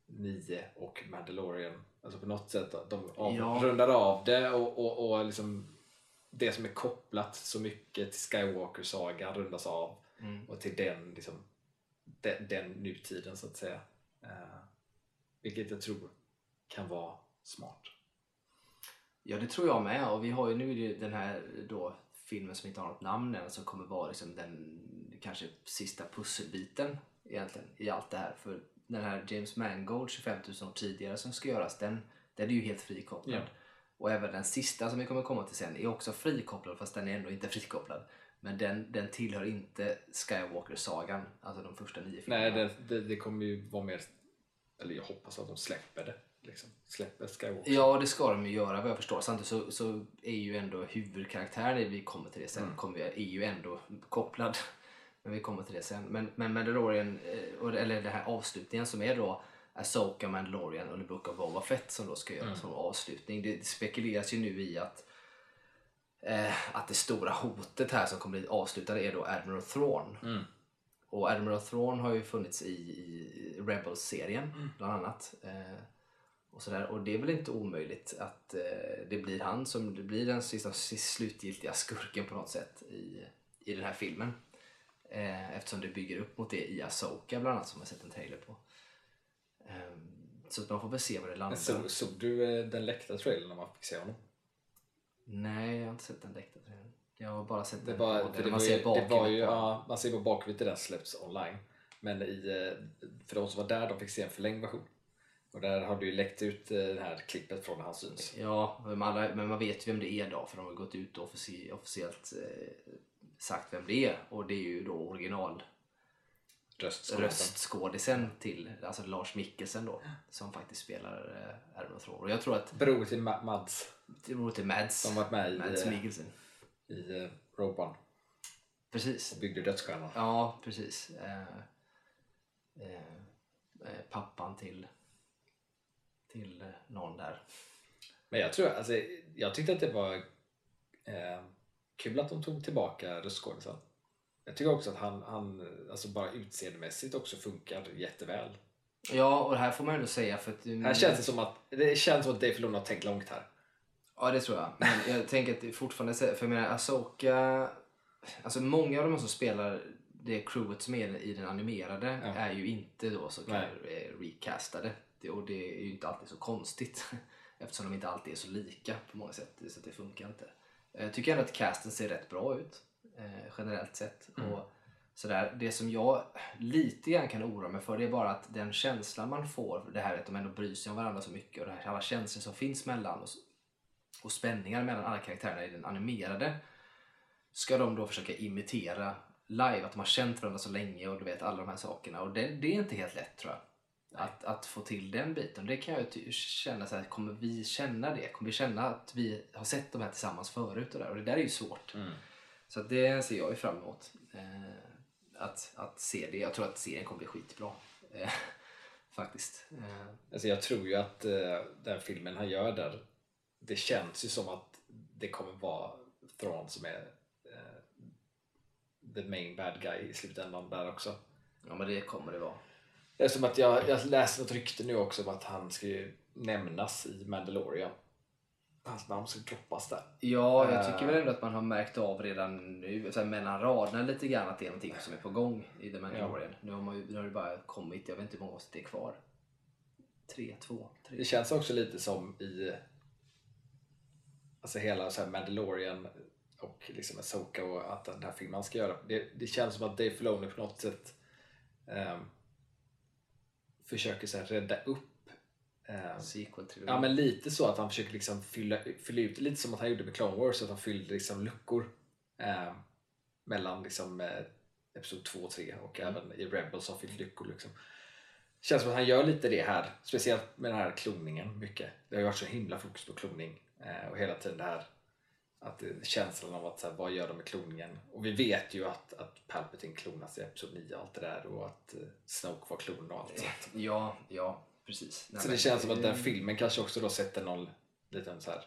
9 och Mandalorian. Alltså på något sätt de av, Ja. av det och, och, och liksom det som är kopplat så mycket till Skywalker-sagan rundas av Mm. och till den, liksom, den, den nutiden så att säga. Eh, vilket jag tror kan vara smart. Ja, det tror jag med. Och vi har ju nu ju den här då filmen som inte har något namn än som kommer vara liksom den kanske sista pusselbiten egentligen i allt det här. För den här James Mangold 25 000 år tidigare som ska göras, den, den är ju helt frikopplad. Ja. Och även den sista som vi kommer komma till sen är också frikopplad fast den är ändå inte frikopplad. Men den, den tillhör inte Skywalker-sagan, alltså de första nio filmerna. Nej, det, det, det kommer ju vara mer, eller jag hoppas att de släpper det. Liksom. Släpper Skywalker. Ja, det ska de ju göra vad jag förstår. Samtidigt så, så är ju ändå huvudkaraktären, vi kommer till det sen, Mm. kommer, är ju ändå kopplad. Men vi kommer till det sen. Men, men Mandalorian, eh, eller den här avslutningen som är då Asoka, Mandalorian och The Book of Boba Fett som då ska göras Mm. som avslutning. Det spekuleras ju nu i att eh, att det stora hotet här som kommer bli avslutade är då Admiral Thrawn. Mm. Och Admiral Thrawn har ju funnits i, i Rebels-serien bland annat. Eh, och, sådär. och det är väl inte omöjligt att eh, det blir han som det blir den sista, slutgiltiga skurken på något sätt i, i den här filmen. Eh, eftersom det bygger upp mot det i Asoka bland annat som jag sett en trailer på. Eh, så att man får väl se var det landar. Men såg, du eh, den läckta trailern när man fick se honom? Nej, jag har inte sett den läckta trailern. Jag har bara sett Det den för där det man ser det på ja, man ser på där den släpps online. Men i, eh, för de som var där, de fick se en förlängd version. Och där har du ju läckt ut eh, det här klippet från när han syns. Ja, men, alla, men man vet ju vem det är då för de har gått ut och offici- officiellt eh, sagt vem det är. Och det är ju då original Röstskådisen. till alltså Lars Mikkelsen då som faktiskt spelar eh, Thrawn. Och jag tror att Bror till Ma- Mads det beror till Mads, som varit med i, Mads eh, Mikkelsen. i eh, Rogue One. precis. och byggde dödsstjärnan. Ja, precis. Eh, eh, pappan till, till eh, någon där. Men jag tror, alltså, jag tyckte att det var eh, kul att de tog tillbaka röstskådisen. Jag tycker också att han, han alltså bara utseendemässigt också funkar jätteväl. Ja, och det här får man ändå säga för att... Här känns det som att, det känns som att Dave Filoni har tänkt långt här. Ja, det tror jag. Men jag tänker att det fortfarande... För jag menar, Asoka... Alltså många av de som spelar det crewet som är i den animerade Ja. är ju inte då så kallade eh, recastade. Det, och det är ju inte alltid så konstigt eftersom de inte alltid är så lika på många sätt. Så det funkar inte. Jag tycker ändå att casten ser rätt bra ut eh, generellt sett. Mm. Och sådär. Det som jag lite grann kan oroa mig för det är bara att den känslan man får, det här att de ändå bryr sig om varandra så mycket och det här, alla känslor som finns mellan och, och spänningar mellan alla karaktärerna i den animerade ska de då försöka imitera live, att de har känt varandra så länge och du vet alla de här sakerna. Och det, det är inte helt lätt tror jag. Att, att få till den biten. Det kan jag ju känna så här, kommer vi känna det? Kommer vi känna att vi har sett de här tillsammans förut? Och, där? och det där är ju svårt. Så att det ser jag ju fram emot. Eh, att, att se det. Jag tror att serien kommer bli skitbra. Eh, faktiskt. Eh, Alltså jag tror ju att eh, den filmen han gör där, det känns ju som att det kommer vara Thrawn som är eh, the main bad guy i slutändan där också. ja men det kommer det vara. Det är som att jag, jag läste ett rykte nu också om att han ska ju nämnas i Mandalorian. Hans namn ska droppas där. Ja, jag Eh. tycker väl ändå att man har märkt av redan nu, så här, mellan raderna lite grann att det är någonting som är på gång i The Mandalorian. Nu, har man ju, nu har det bara kommit, jag vet inte hur många avsnitt det är kvar. Tre, två, tre. Det känns också lite som i alltså hela så här Mandalorian och liksom Asoka och att den här filmen ska göra. Det, det känns som att Dave Filoni på något sätt ehm, försöker så här rädda upp Sequel-trilogin. Ja men lite så att han försöker liksom fylla, fylla ut, lite som att han gjorde med Clone Wars, att han fyllde liksom luckor eh, mellan liksom, eh, Episod 2 och 3 och även i Rebels har fyllt luckor. Liksom. Känns som att han gör lite det här, speciellt med den här kloningen mycket. Det har ju varit så himla fokus på kloning eh, och hela tiden det här att det, känslan av att så här, vad gör de med kloningen? Och vi vet ju att, att Palpatine klonas i Episod 9 och allt det där och att eh, Snoke var klon och allt. sånt. Ja, ja, precis. Nej, Så det känns som att den filmen kanske också då sätter någon liten så här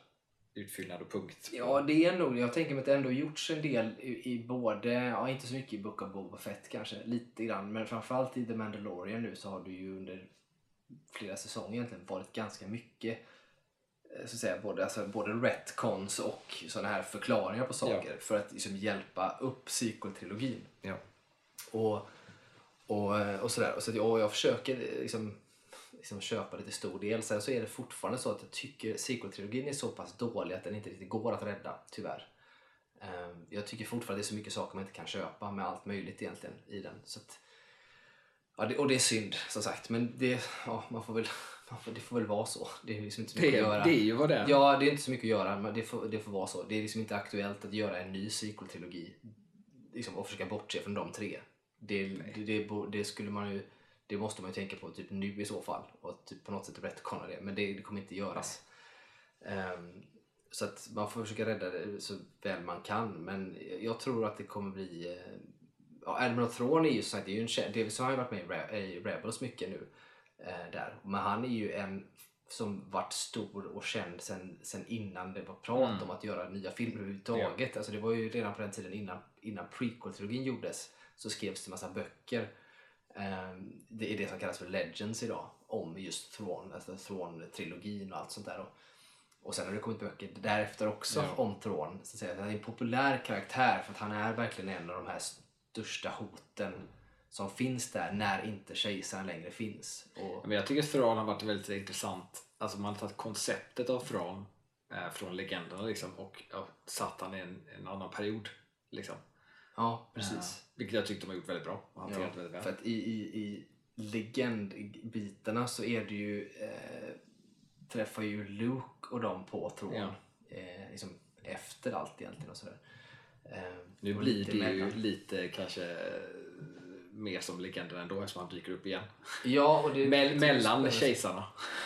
utfyllnad och punkt. Ja, det är nog Jag tänker mig att det ändå gjorts en del i, i både, ja inte så mycket i Book of Boba Fett kanske, lite grann. Men framförallt i The Mandalorian nu så har det ju under flera säsonger egentligen varit ganska mycket eh, så att säga, både, alltså, både retcons och sådana här förklaringar på saker för att liksom, hjälpa upp sequel-trilogin. Ja. Och, och, eh, och sådär. Och så att jag, och jag försöker liksom, liksom köpa lite stor del. Sen så är det fortfarande så att jag tycker sequel-trilogin är så pass dålig att den inte riktigt går att rädda, tyvärr. Ehm, Jag tycker fortfarande det är så mycket saker man inte kan köpa med allt möjligt egentligen i den. Så att, ja, det, och det är synd som sagt, men det, ja, man får väl, det får väl vara så. Det är liksom inte så mycket Det, att göra. det är ju vad det är. Ja, det är inte så mycket att göra, men det får, det får vara så. Det är liksom inte aktuellt att göra en ny sequel-trilogi liksom, och försöka bortse från de tre. Det, det, det, skulle man ju, det måste man ju tänka på typ nu i så fall och typ på något sätt retconna det, men det, det kommer inte göras. Ehm, så att man får försöka rädda det så väl man kan, men jag tror att det kommer bli eh, Ja, Admiral Thrawn är ju sagt, det är ju en delvis har ju varit med i Rebels mycket nu. Eh, där. Men han är ju en som varit stor och känd sen, sen innan det var prat Mm. om att göra nya filmer överhuvudtaget. Alltså det var ju redan på den tiden innan, innan prequel-trilogin gjordes så skrevs det massa böcker. Eh, det är det som kallas för Legends idag om just Thrawn, alltså Thrawn-trilogin och allt sånt där. Och, och sen har det kommit böcker därefter också Ja. om Thrawn. Så att säga. Han är en populär karaktär för att han är verkligen en av de här största hoten som finns där när inte kejsaren längre finns. Och, Men jag tycker Thrawn har varit väldigt intressant. Alltså man har tagit konceptet av Thrawn eh, från legenderna liksom, och ja, satt han i en, en annan period. Liksom. ja, precis. Eh, vilket jag tyckte de har gjort väldigt bra och hanterat väldigt väl. För att i, i, i legendbitarna så är det ju eh, träffar ju Luke och dem på Thrawn Ja. eh, liksom efter allt egentligen och sådär. Eh, Nu och blir det ju lite kanske eh, mer som legenden ändå eftersom han dyker upp igen. Ja, och det Mell- mellan kejsarna.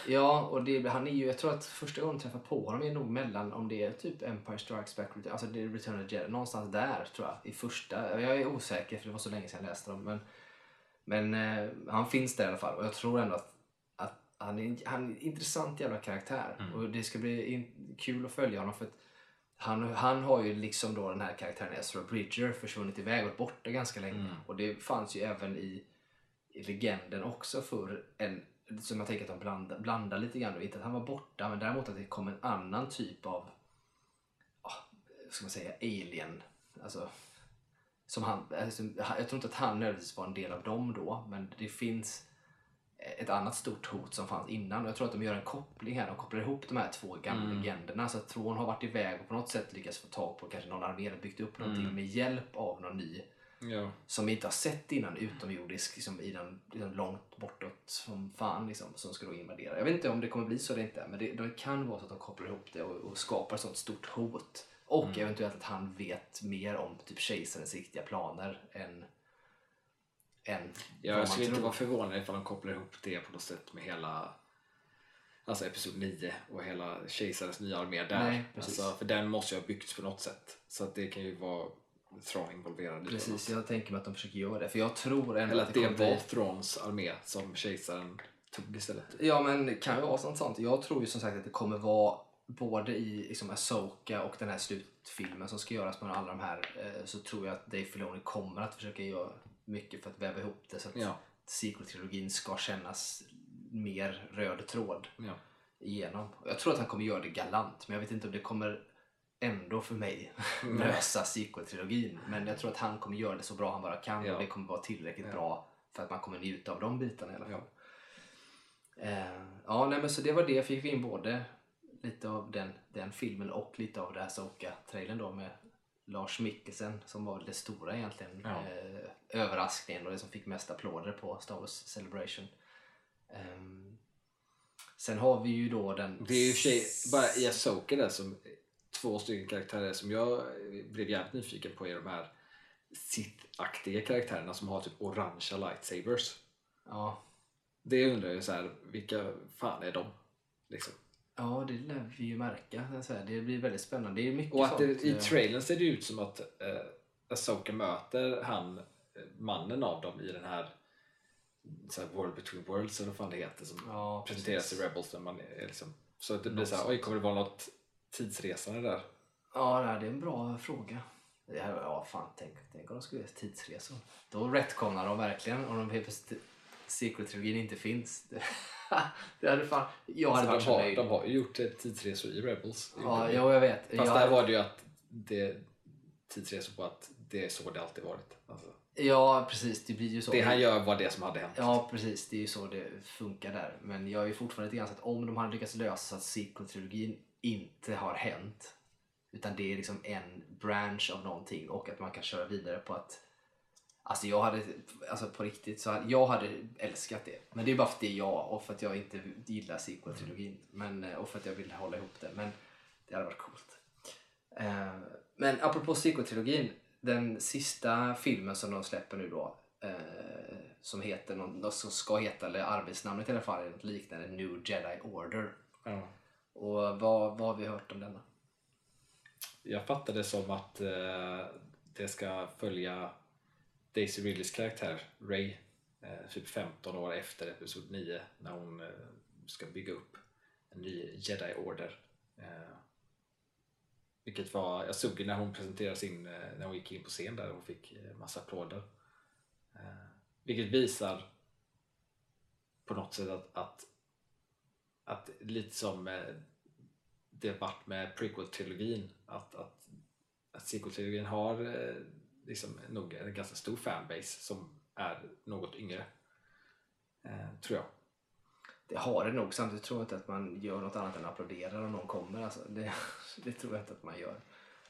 Ja, och det, han är ju, jag tror att första gången jag träffar på honom är nog mellan, om det är typ Empire Strikes Back, alltså det är Return of the Jedi, någonstans där tror jag, i första. Jag är osäker för det var så länge sedan jag läste dem. Men, men eh, han finns där i alla fall och jag tror ändå att, att han, är, han är en intressant jävla karaktär. Och det ska bli in, kul att följa honom för att han, han har ju liksom då den här karaktären Ezra Bridger försvunnit iväg och varit borta ganska länge. Och det fanns ju även i, i legenden också för en som jag tänker att de blandar, blandar lite grann. Inte att han var borta men däremot att det kom en annan typ av ah, ska man säga alien. Alltså, som han, alltså, jag tror inte att han nödvändigtvis var en del av dem då men det finns ett annat stort hot som fanns innan och jag tror att de gör en koppling här. De kopplar ihop de här två gamla legenderna så att Thrawn har varit iväg och på något sätt lyckats få tag på kanske någon armé eller byggt upp någonting med hjälp av någon ny Ja. som vi inte har sett innan utomjordisk liksom, i den, liksom, långt bortåt som fan liksom, som ska då invadera. Jag vet inte om det kommer bli så eller inte men det, det kan vara så att de kopplar ihop det och, och skapar ett sånt stort hot. Och eventuellt att han vet mer om typ kejsarens riktiga planer än, än Ja, jag skulle inte vara förvånad ifall de kopplar ihop det på något sätt med hela Alltså episod 9 och hela kejsarens nya armé där. Nej, alltså, för den måste ju ha byggts på något sätt. Så att det kan ju vara Thrawn involverad i Precis, jag tänker mig att de försöker göra det. För jag tror ändå Eller att att det det var bli... Thrawns armé som kejsaren tog istället. Ja men det kan ju vara sånt sånt. Jag tror ju som sagt att det kommer vara både i liksom Asoka och den här slutfilmen som ska göras med alla de här eh, så tror jag att Dave Filoni kommer att försöka göra mycket för att väva ihop det så att Ja. sequel-trilogin ska kännas mer röd tråd Ja. igenom. Jag tror att han kommer göra det galant men jag vet inte om det kommer ändå för mig lösa sequel-trilogin. Men jag tror att han kommer göra det så bra han bara kan Ja. och det kommer vara tillräckligt Ja. bra för att man kommer njuta av de bitarna i alla fall. Ja. Eh, ja, nej, men så det var det. Fick vi in både lite av den, den filmen och lite av det här Soka-trailern då med Lars Mikkelsen som var det stora egentligen. Ja. Eh, överraskningen och det som fick mest applåder på Star Wars Celebration. Ehm, sen har vi ju då den... Det är ju för sig bara i Asoka där som två stycken karaktärer som jag blev jävligt nyfiken på är de här Sith-aktiga karaktärerna som har typ orangea lightsabers. Ja, Det undrar jag så här, vilka fan är de? Liksom. Ja, det lär vi ju märka. Det blir väldigt spännande. Det är mycket Och att det, i eh, trailern ser det ut som att eh, Asoka möter han, eh, mannen av dem i den här, så här World Between Worlds eller vad fan det heter som Ja, presenteras precis. i Rebels. När man är liksom, så att det blir Något så här, oj kommer det vara något tidsresande där? Ja, det är en bra fråga. Ja, fan, tänk, tänk om de skulle göra tidsresor. Då retconar de verkligen om de sequel-trilogin inte finns. Det, det hade fan... Jag hade varit de, har, nöjd. de har ju gjort tidsresor i Rebels. Ja, jo, jag vet. Fast jag, där var det ju att det tidsresor på att det är så det alltid varit. Alltså, Ja, precis. Det blir ju så. det han gör var det som hade hänt. Ja, precis. Det är ju så det funkar där. Men jag är ju fortfarande lite grann så att om de hade lyckats lösa så att sequel-trilogin inte har hänt utan det är liksom en branch av någonting och att man kan köra vidare på att Alltså jag hade, alltså på riktigt så hade, jag hade älskat det. Men det är bara för att det är jag och för att jag inte gillar sequel-trilogin. Men, eh, och för att jag vill hålla ihop det. Men det hade varit coolt. Eh, men apropå sequel-trilogin. Den sista filmen som de släpper nu då. Eh, som heter, någon, som ska heta, eller arbetsnamnet i alla fall, är något liknande New Jedi Order. Ja. Och vad, vad har vi hört om denna? Jag fattade det som att eh, det ska följa Daisy Ridleys karaktär Ray eh, typ 15 år efter Episod 9 när hon eh, ska bygga upp en ny Jedi Order. Eh, vilket var, jag såg ju när hon presenterade sin, när hon gick in på scen där och fick massa applåder. Vilket visar på något sätt att, att, att lite som det vart med prequel-trilogin att, att, att sequel-trilogin har liksom nog en ganska stor fanbase som är något yngre. Eh, tror jag. Det har det nog. Samtidigt tror jag inte att man gör något annat än applåderar om någon kommer. Alltså, det, det tror jag inte att man gör.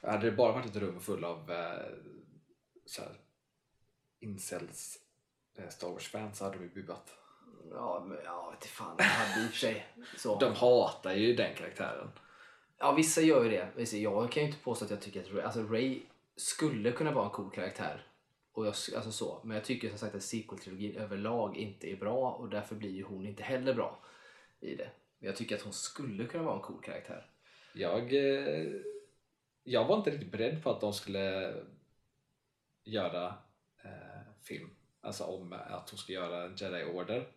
Hade det bara varit ett rum full av eh, så här, incels eh, Star Wars-fans hade de ju buat. Ja, men, ja vet fan. Det hade i och för sig så. De hatar ju den karaktären. Ja, vissa gör ju det. Jag kan ju inte påstå att jag tycker att Ray, alltså Ray skulle kunna vara en cool karaktär. Och jag, alltså så. Men jag tycker som sagt att sequel-trilogin överlag inte är bra och därför blir ju hon inte heller bra i det. Men jag tycker att hon skulle kunna vara en cool karaktär. Jag, eh, jag var inte riktigt beredd på att de skulle göra eh, film. Alltså om att hon ska göra Jedi Order.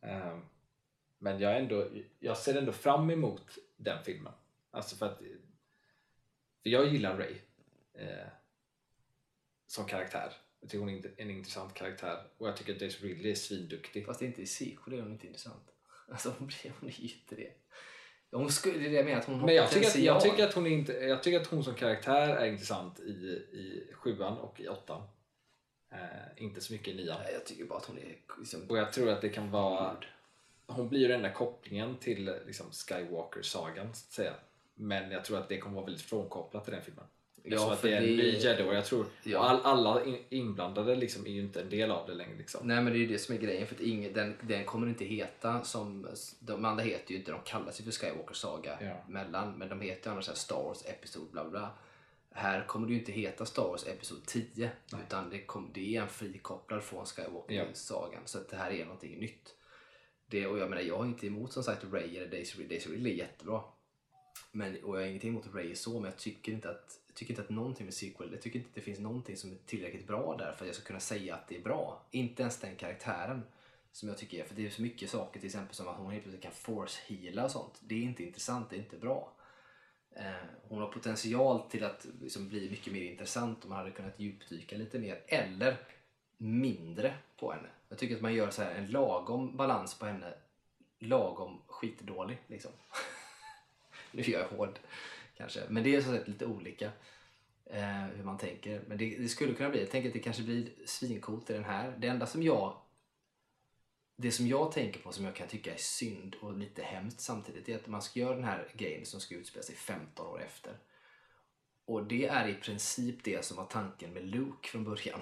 Eh, men jag, ändå, jag ser ändå fram emot den filmen. Alltså för att för jag gillar Ray eh, som karaktär. Jag tycker hon är en intressant karaktär och jag tycker att Daisy Ridley är svinduktig. Fast inte i sequel är hon inte intressant. Alltså hon, blir, hon är ju inte det. Hon skulle, det är det jag menar, att hon har Men jag tycker, att, potential. jag, tycker att hon är inte, jag tycker att hon som karaktär är intressant i, i sjuan och i åttan. Eh, inte så mycket i nian. Nej, Jag tycker bara att hon är liksom... Och jag tror att det kan vara... Hon blir ju den där kopplingen till liksom, Skywalker-sagan, så att säga. Men jag tror att det kommer vara väldigt frånkopplat i den filmen. Jag Ja, tror att det är en det- ny Jedi och jag tror... Ja. All, alla in, inblandade liksom är ju inte en del av det längre. Liksom. Nej men det är ju det som är grejen för att ingen, den, den kommer inte heta som, de andra heter ju inte, de kallas ju för Skywalker Saga Ja. mellan, men de heter ju annars Star Wars Episode bla bla. Här kommer det ju inte heta Star Wars Episod 10 utan det, kom, det är en frikopplad från Skywalker Ja. Så att det här är någonting nytt. Det, och jag menar jag har inte emot som sagt Ray eller Daisy Ridley, Daisy Ridley är jättebra. Men, och jag har ingenting emot Ray så men jag tycker inte att tycker inte att någonting med sequel, jag tycker inte att det finns någonting som är tillräckligt bra där för att jag ska kunna säga att det är bra. Inte ens den karaktären som jag tycker är, för det är så mycket saker till exempel som att hon helt plötsligt kan force heala och sånt. Det är inte intressant, det är inte bra. Eh, hon har potential till att liksom bli mycket mer intressant om man hade kunnat djupdyka lite mer eller mindre på henne. Jag tycker att man gör så här en lagom balans på henne, lagom skitdålig liksom. nu gör jag hård kanske, men det är så sagt lite olika eh, hur man tänker. Men det, det skulle kunna bli, jag tänker att det kanske blir svincoolt i den här. Det enda som jag det som jag tänker på som jag kan tycka är synd och lite hemskt samtidigt är att man ska göra den här grejen som ska utspela sig 15 år efter. Och det är i princip det som var tanken med Luke från början.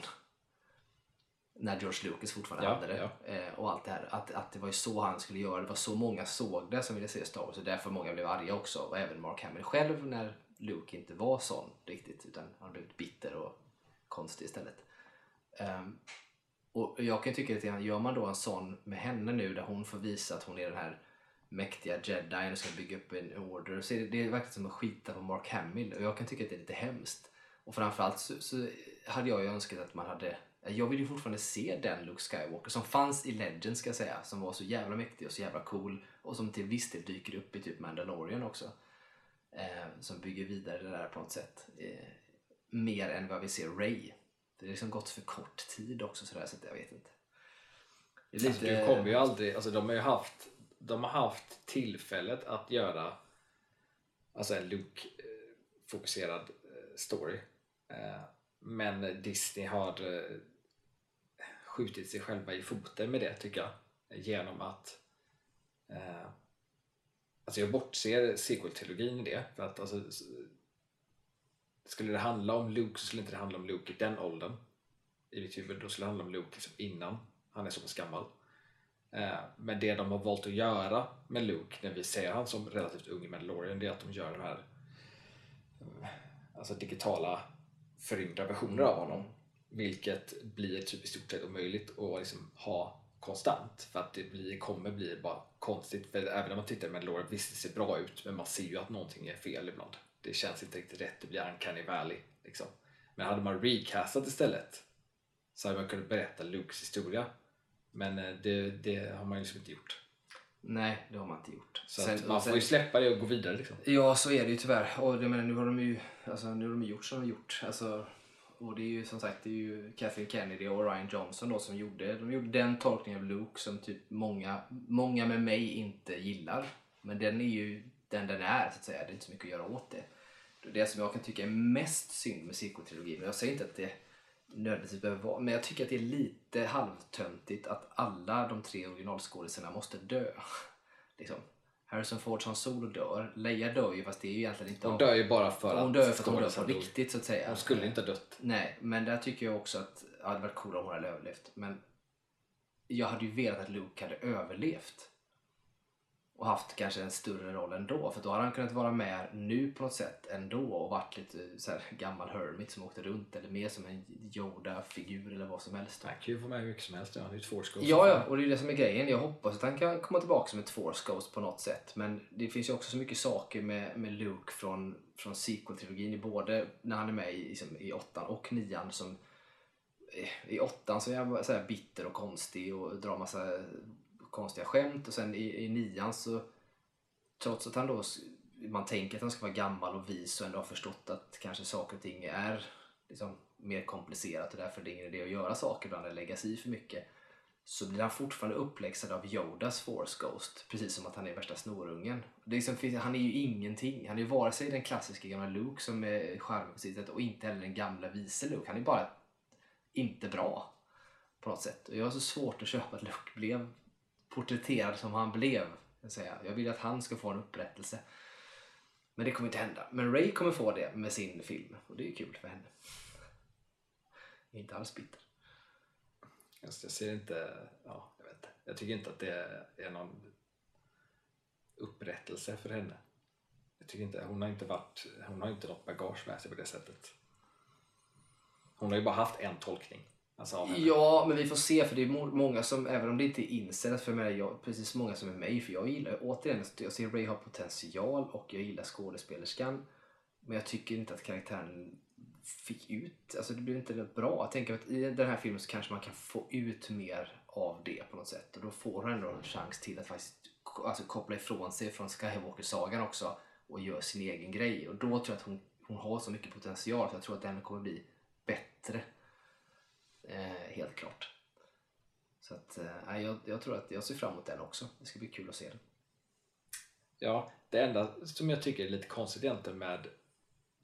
När George Lucas fortfarande Ja, hade det. Eh, och allt det här. Att, att det var ju så han skulle göra. Det var så många såg det som ville se Star Wars. Och därför många blev arga också. Och även Mark Hamill själv när Luke inte var sån riktigt. Utan han blev bitter och konstig istället. Ehm, och jag kan tycka att gör man då en sån med henne nu där hon får visa att hon är den här mäktiga jedin och ska bygga upp en order så är det, det är verkligen som att skita på Mark Hamill och jag kan tycka att det är lite hemskt. Och framförallt så, så hade jag ju önskat att man hade jag vill ju fortfarande se den Luke Skywalker som fanns i Legend ska jag säga som var så jävla mäktig och så jävla cool och som till viss del dyker upp i typ Mandalorian också. Eh, som bygger vidare det där på något sätt. Eh, mer än vad vi ser Ray. Det har liksom gått för kort tid också sådär så att jag vet inte. Det är Alltså, du kommer ju aldrig, alltså, de, har ju haft, de har haft tillfället att göra alltså, en Luke-fokuserad eh, story. Eh, Men Disney har eh, skjutit sig själva i foten med det tycker jag. Genom att eh, Alltså jag bortser sequel-trilogin i det. För att alltså, skulle det handla om Luke så skulle inte det handla om Luke i den åldern. I mitt huvud. Då skulle det handla om Luke liksom innan han är så pass gammal. Eh, men det de har valt att göra med Luke när vi ser han som relativt ung i Mandalorian det är att de gör de här eh, alltså digitala förrymda versioner av honom. Vilket blir typ i stort sett omöjligt att liksom ha konstant. För att det blir, kommer bli bara konstigt. För även när man tittar med Mandalorian, visst det ser bra ut men man ser ju att någonting är fel ibland. Det känns inte riktigt rätt, det blir uncanny valley. Liksom. Men hade man recastat istället så hade man kunnat berätta Lukes historia. Men eh, det, det har man ju liksom inte gjort. Nej, det har man inte gjort. Så Sen- man får ju sen- släppa det och gå vidare liksom. Ja, så är det ju tyvärr. Och det, nu har de ju alltså, nu har de ju gjort som de har gjort. Alltså, och det är ju som sagt det är ju Kathleen Kennedy och Ryan Johnson då som gjorde, de gjorde den tolkningen av Luke som typ många, många med mig inte gillar. Men den är ju den den är så att säga. Det är inte så mycket att göra åt det. Det som jag kan tycka är mest synd med sequel-trilogin, och jag säger inte att det nödvändigtvis behöver vara, men jag tycker att det är lite halvtöntigt att alla de tre originalskådisarna måste dö. liksom. Harrison Ford som solo dör. Leia dör ju fast det är ju egentligen inte Hon dör ju bara för hon att dör för att hon dör på riktigt så att säga. Hon skulle inte ha dött. Nej, men där tycker jag också att det hade varit coolare om hon hade överlevt. Men jag hade ju velat att Luke hade överlevt. Och haft kanske en större roll ändå. För då hade han kunnat vara med nu på något sätt ändå och varit lite så här, gammal hermit som åkte runt eller mer som en Yoda-figur eller vad som helst. Han kan ju få med hur mycket som helst. Det är ett force ghost. Ja, ja, och det är det som är grejen. Jag hoppas att han kan komma tillbaka som ett Force Ghost på något sätt. Men det finns ju också så mycket saker med, med Luke från, från sequel-trilogin, både när han är med i, liksom, i åttan och nian som i åttan så är han så bitter och konstig och drar massa konstiga skämt och sen i, i nian så trots att han då man tänker att han ska vara gammal och vis och ändå har förstått att kanske saker och ting är liksom mer komplicerat och därför är det ingen idé att göra saker ibland eller lägga sig i för mycket så blir han fortfarande uppläxad av Yodas Force Ghost precis som att han är värsta snorungen. Det är liksom, han är ju ingenting. Han är ju vare sig den klassiska gamla Luke som är charmig på sitt sätt och inte heller den gamla vise Luke. Han är bara inte bra på något sätt. Och jag har så svårt att köpa att Luke blev porträtterad som han blev. Jag, säga. jag vill att han ska få en upprättelse. Men det kommer inte hända. Men Ray kommer få det med sin film och det är kul för henne. Jag är inte alls bitter. Just, jag ser inte, ja, jag vet inte. Jag tycker inte att det är någon upprättelse för henne. Jag tycker inte, hon har inte varit, hon har inte något bagage med sig på det sättet. Hon har ju bara haft en tolkning. Alltså av henne. Ja, men vi får se för det är många som, även om det inte är inställt för mig, jag, precis många som är mig, för jag gillar återigen, jag ser Ray har potential och jag gillar skådespelerskan. Men jag tycker inte att karaktären fick ut, alltså det blev inte rätt bra. Jag tänker att i den här filmen så kanske man kan få ut mer av det på något sätt och då får hon ändå en chans till att faktiskt alltså, koppla ifrån sig från Skywalker-sagan också och göra sin egen grej. Och då tror jag att hon, hon har så mycket potential så jag tror att den kommer bli bättre. Eh, helt klart. Så att, eh, jag, jag tror att jag ser fram emot den också. Det ska bli kul att se den. Ja, det enda som jag tycker är lite konstigt egentligen med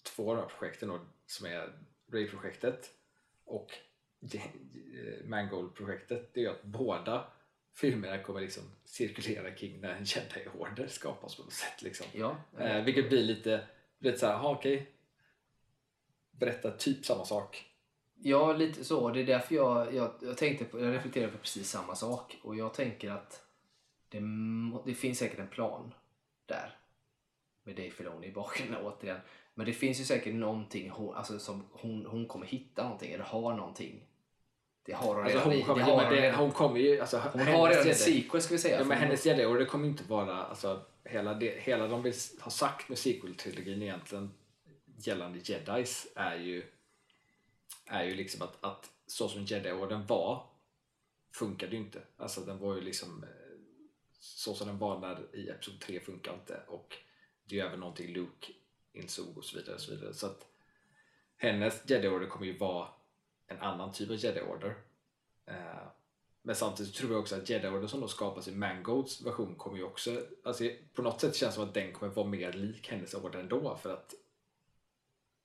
två av de här projekten då, som är Ray-projektet och Mangold-projektet det är att båda filmerna kommer liksom cirkulera kring när en jedi-order skapas på något sätt. Liksom. Ja, Eh, vilket blir lite, lite såhär, okej. Berätta typ samma sak. Ja, lite så. Det är därför jag, jag, jag tänkte på, jag reflekterade på precis samma sak. Och jag tänker att det, det finns säkert en plan där. Med Dave Filoni i bakgrunden återigen. Men det finns ju säkert någonting hon, alltså, som hon, hon kommer hitta någonting eller har någonting. Det har hon Alltså, redan. hon, kommer, det har det, hon ju... Alltså, Hon har redan en sequel ska vi säga. Ja, men hennes jedi-order kommer inte vara... Alltså, hela, det, hela de vill ha sagt med sequel-trilogin egentligen gällande jedis är ju, är ju liksom att, att så som jedi-orden var funkade ju inte. Alltså den var ju liksom eh, så som den var när i Episod 3 funkar inte och det är ju även någonting Luke insåg och så vidare. Och så vidare. så att hennes jedi-order kommer ju vara en annan typ av jedi-order. Eh, men samtidigt tror jag också att Jedi-Order som då skapas i Mangolds version kommer ju också, alltså på något sätt känns det som att den kommer vara mer lik hennes order ändå för att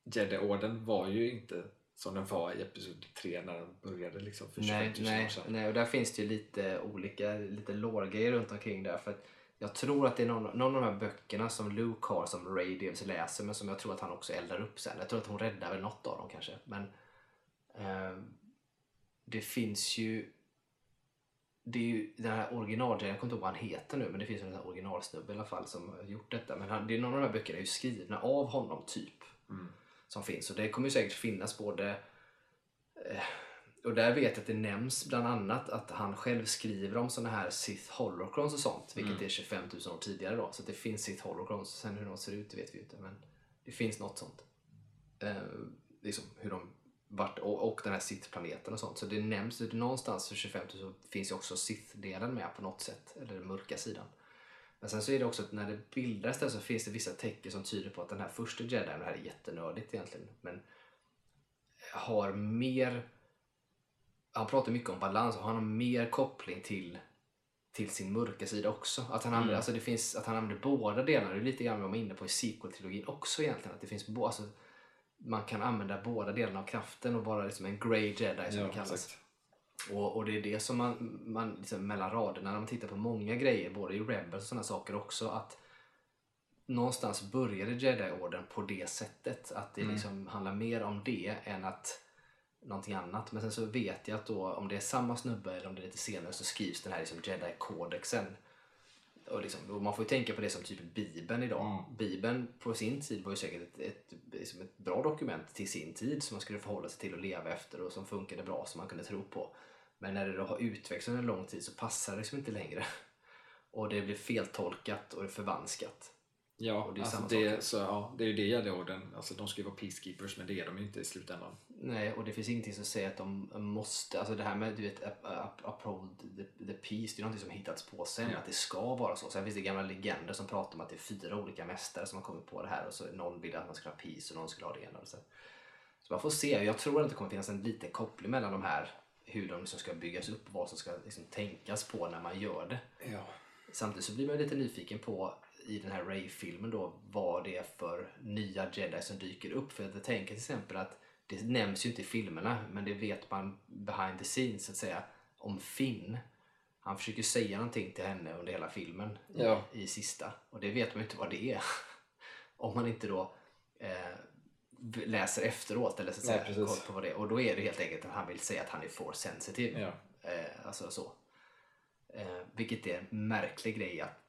Jedi-orden var ju inte som den var i Episod 3 när den började liksom för 25 Nej, 000 år nej, sedan. nej, och där finns det ju lite olika lite lore-grejer runt omkring där. För att jag tror att det är någon, någon av de här böckerna som Luke har som Ray dels läser men som jag tror att han också eldar upp sen. Jag tror att hon räddar väl något av dem kanske. Men ehm, det finns ju det är ju den här original, jag kommer inte ihåg vad han heter nu men det finns en originalsnubbe i alla fall som har gjort detta. Men han, det är någon av de här böckerna är ju skrivna av honom typ. Mm. Som finns och det kommer ju säkert finnas både eh, och där vet jag att det nämns bland annat att han själv skriver om såna här Sith Holocrons och sånt, vilket Mm. är 25 000 år tidigare då. Så det finns Sith Holocrons. Sen hur de ser ut det vet vi inte, men det finns något sånt. Eh, liksom hur de vart, och, och den här Sith-planeten och sånt. Så det nämns någonstans för 25 000 så finns ju också Sith-delen med på något sätt, eller den mörka sidan. Men sen så är det också att när det bildas där så finns det vissa tecken som tyder på att den här första jedin, det här är jättenördigt egentligen, men har mer han pratar mycket om balans och han har mer koppling till, till sin mörka sida också. Att han, använder, Mm. alltså det finns, att han använder båda delarna. Det är lite grann vad man är inne på i sequel-trilogin också egentligen. Att det finns bo, alltså, man kan använda båda delarna av kraften och vara liksom en grey jedi som Ja, det kallas. exakt. Och, och det är det som man, man liksom mellan raderna, när man tittar på många grejer, både i Rebels och sådana saker också, att någonstans började Jedi-orden på det sättet. Att det Mm. liksom handlar mer om det än att någonting annat. Men sen så vet jag att då, om det är samma snubbe eller om det är lite senare så skrivs den här liksom Jedi-kodexen och liksom, man får ju tänka på det som typ Bibeln idag. Mm. Bibeln på sin tid var ju säkert ett, ett, liksom ett bra dokument till sin tid som man skulle förhålla sig till och leva efter och som funkade bra som man kunde tro på. Men när det då har utvecklats under en lång tid så passar det liksom inte längre. Och det blir feltolkat och förvanskat. Ja, Och det är alltså det, så, ja, det är ju det gällorden. Alltså, de ska ju vara peacekeepers men det är de ju inte i slutändan. Nej, och det finns ingenting som säger att de måste, alltså det här med du vet, up- up- uphold the, the peace, det är någonting som hittats på sen, Ja. att det ska vara så. Sen finns det gamla legender som pratar om att det är fyra olika mästare som har kommit på det här och så någon vill att man ska ha peace och någon skulle ha det ena. och Så. så man får se, jag tror att det kommer finnas en liten koppling mellan de här, hur de liksom ska byggas upp och vad som ska liksom tänkas på när man gör det. Ja. Samtidigt så blir man lite nyfiken på i den här Ray-filmen då vad det är för nya jedi som dyker upp. För jag tänker till exempel att det nämns ju inte i filmerna men det vet man behind the scenes så att säga om Finn. Han försöker säga någonting till henne under hela filmen Ja. i, sista och det vet man ju inte vad det är. om man inte då eh, läser efteråt eller så att Nej, säga på vad det är. Och då är det helt enkelt att han vill säga att han är force sensitive. Ja. Eh, alltså så. Eh, vilket är en märklig grej att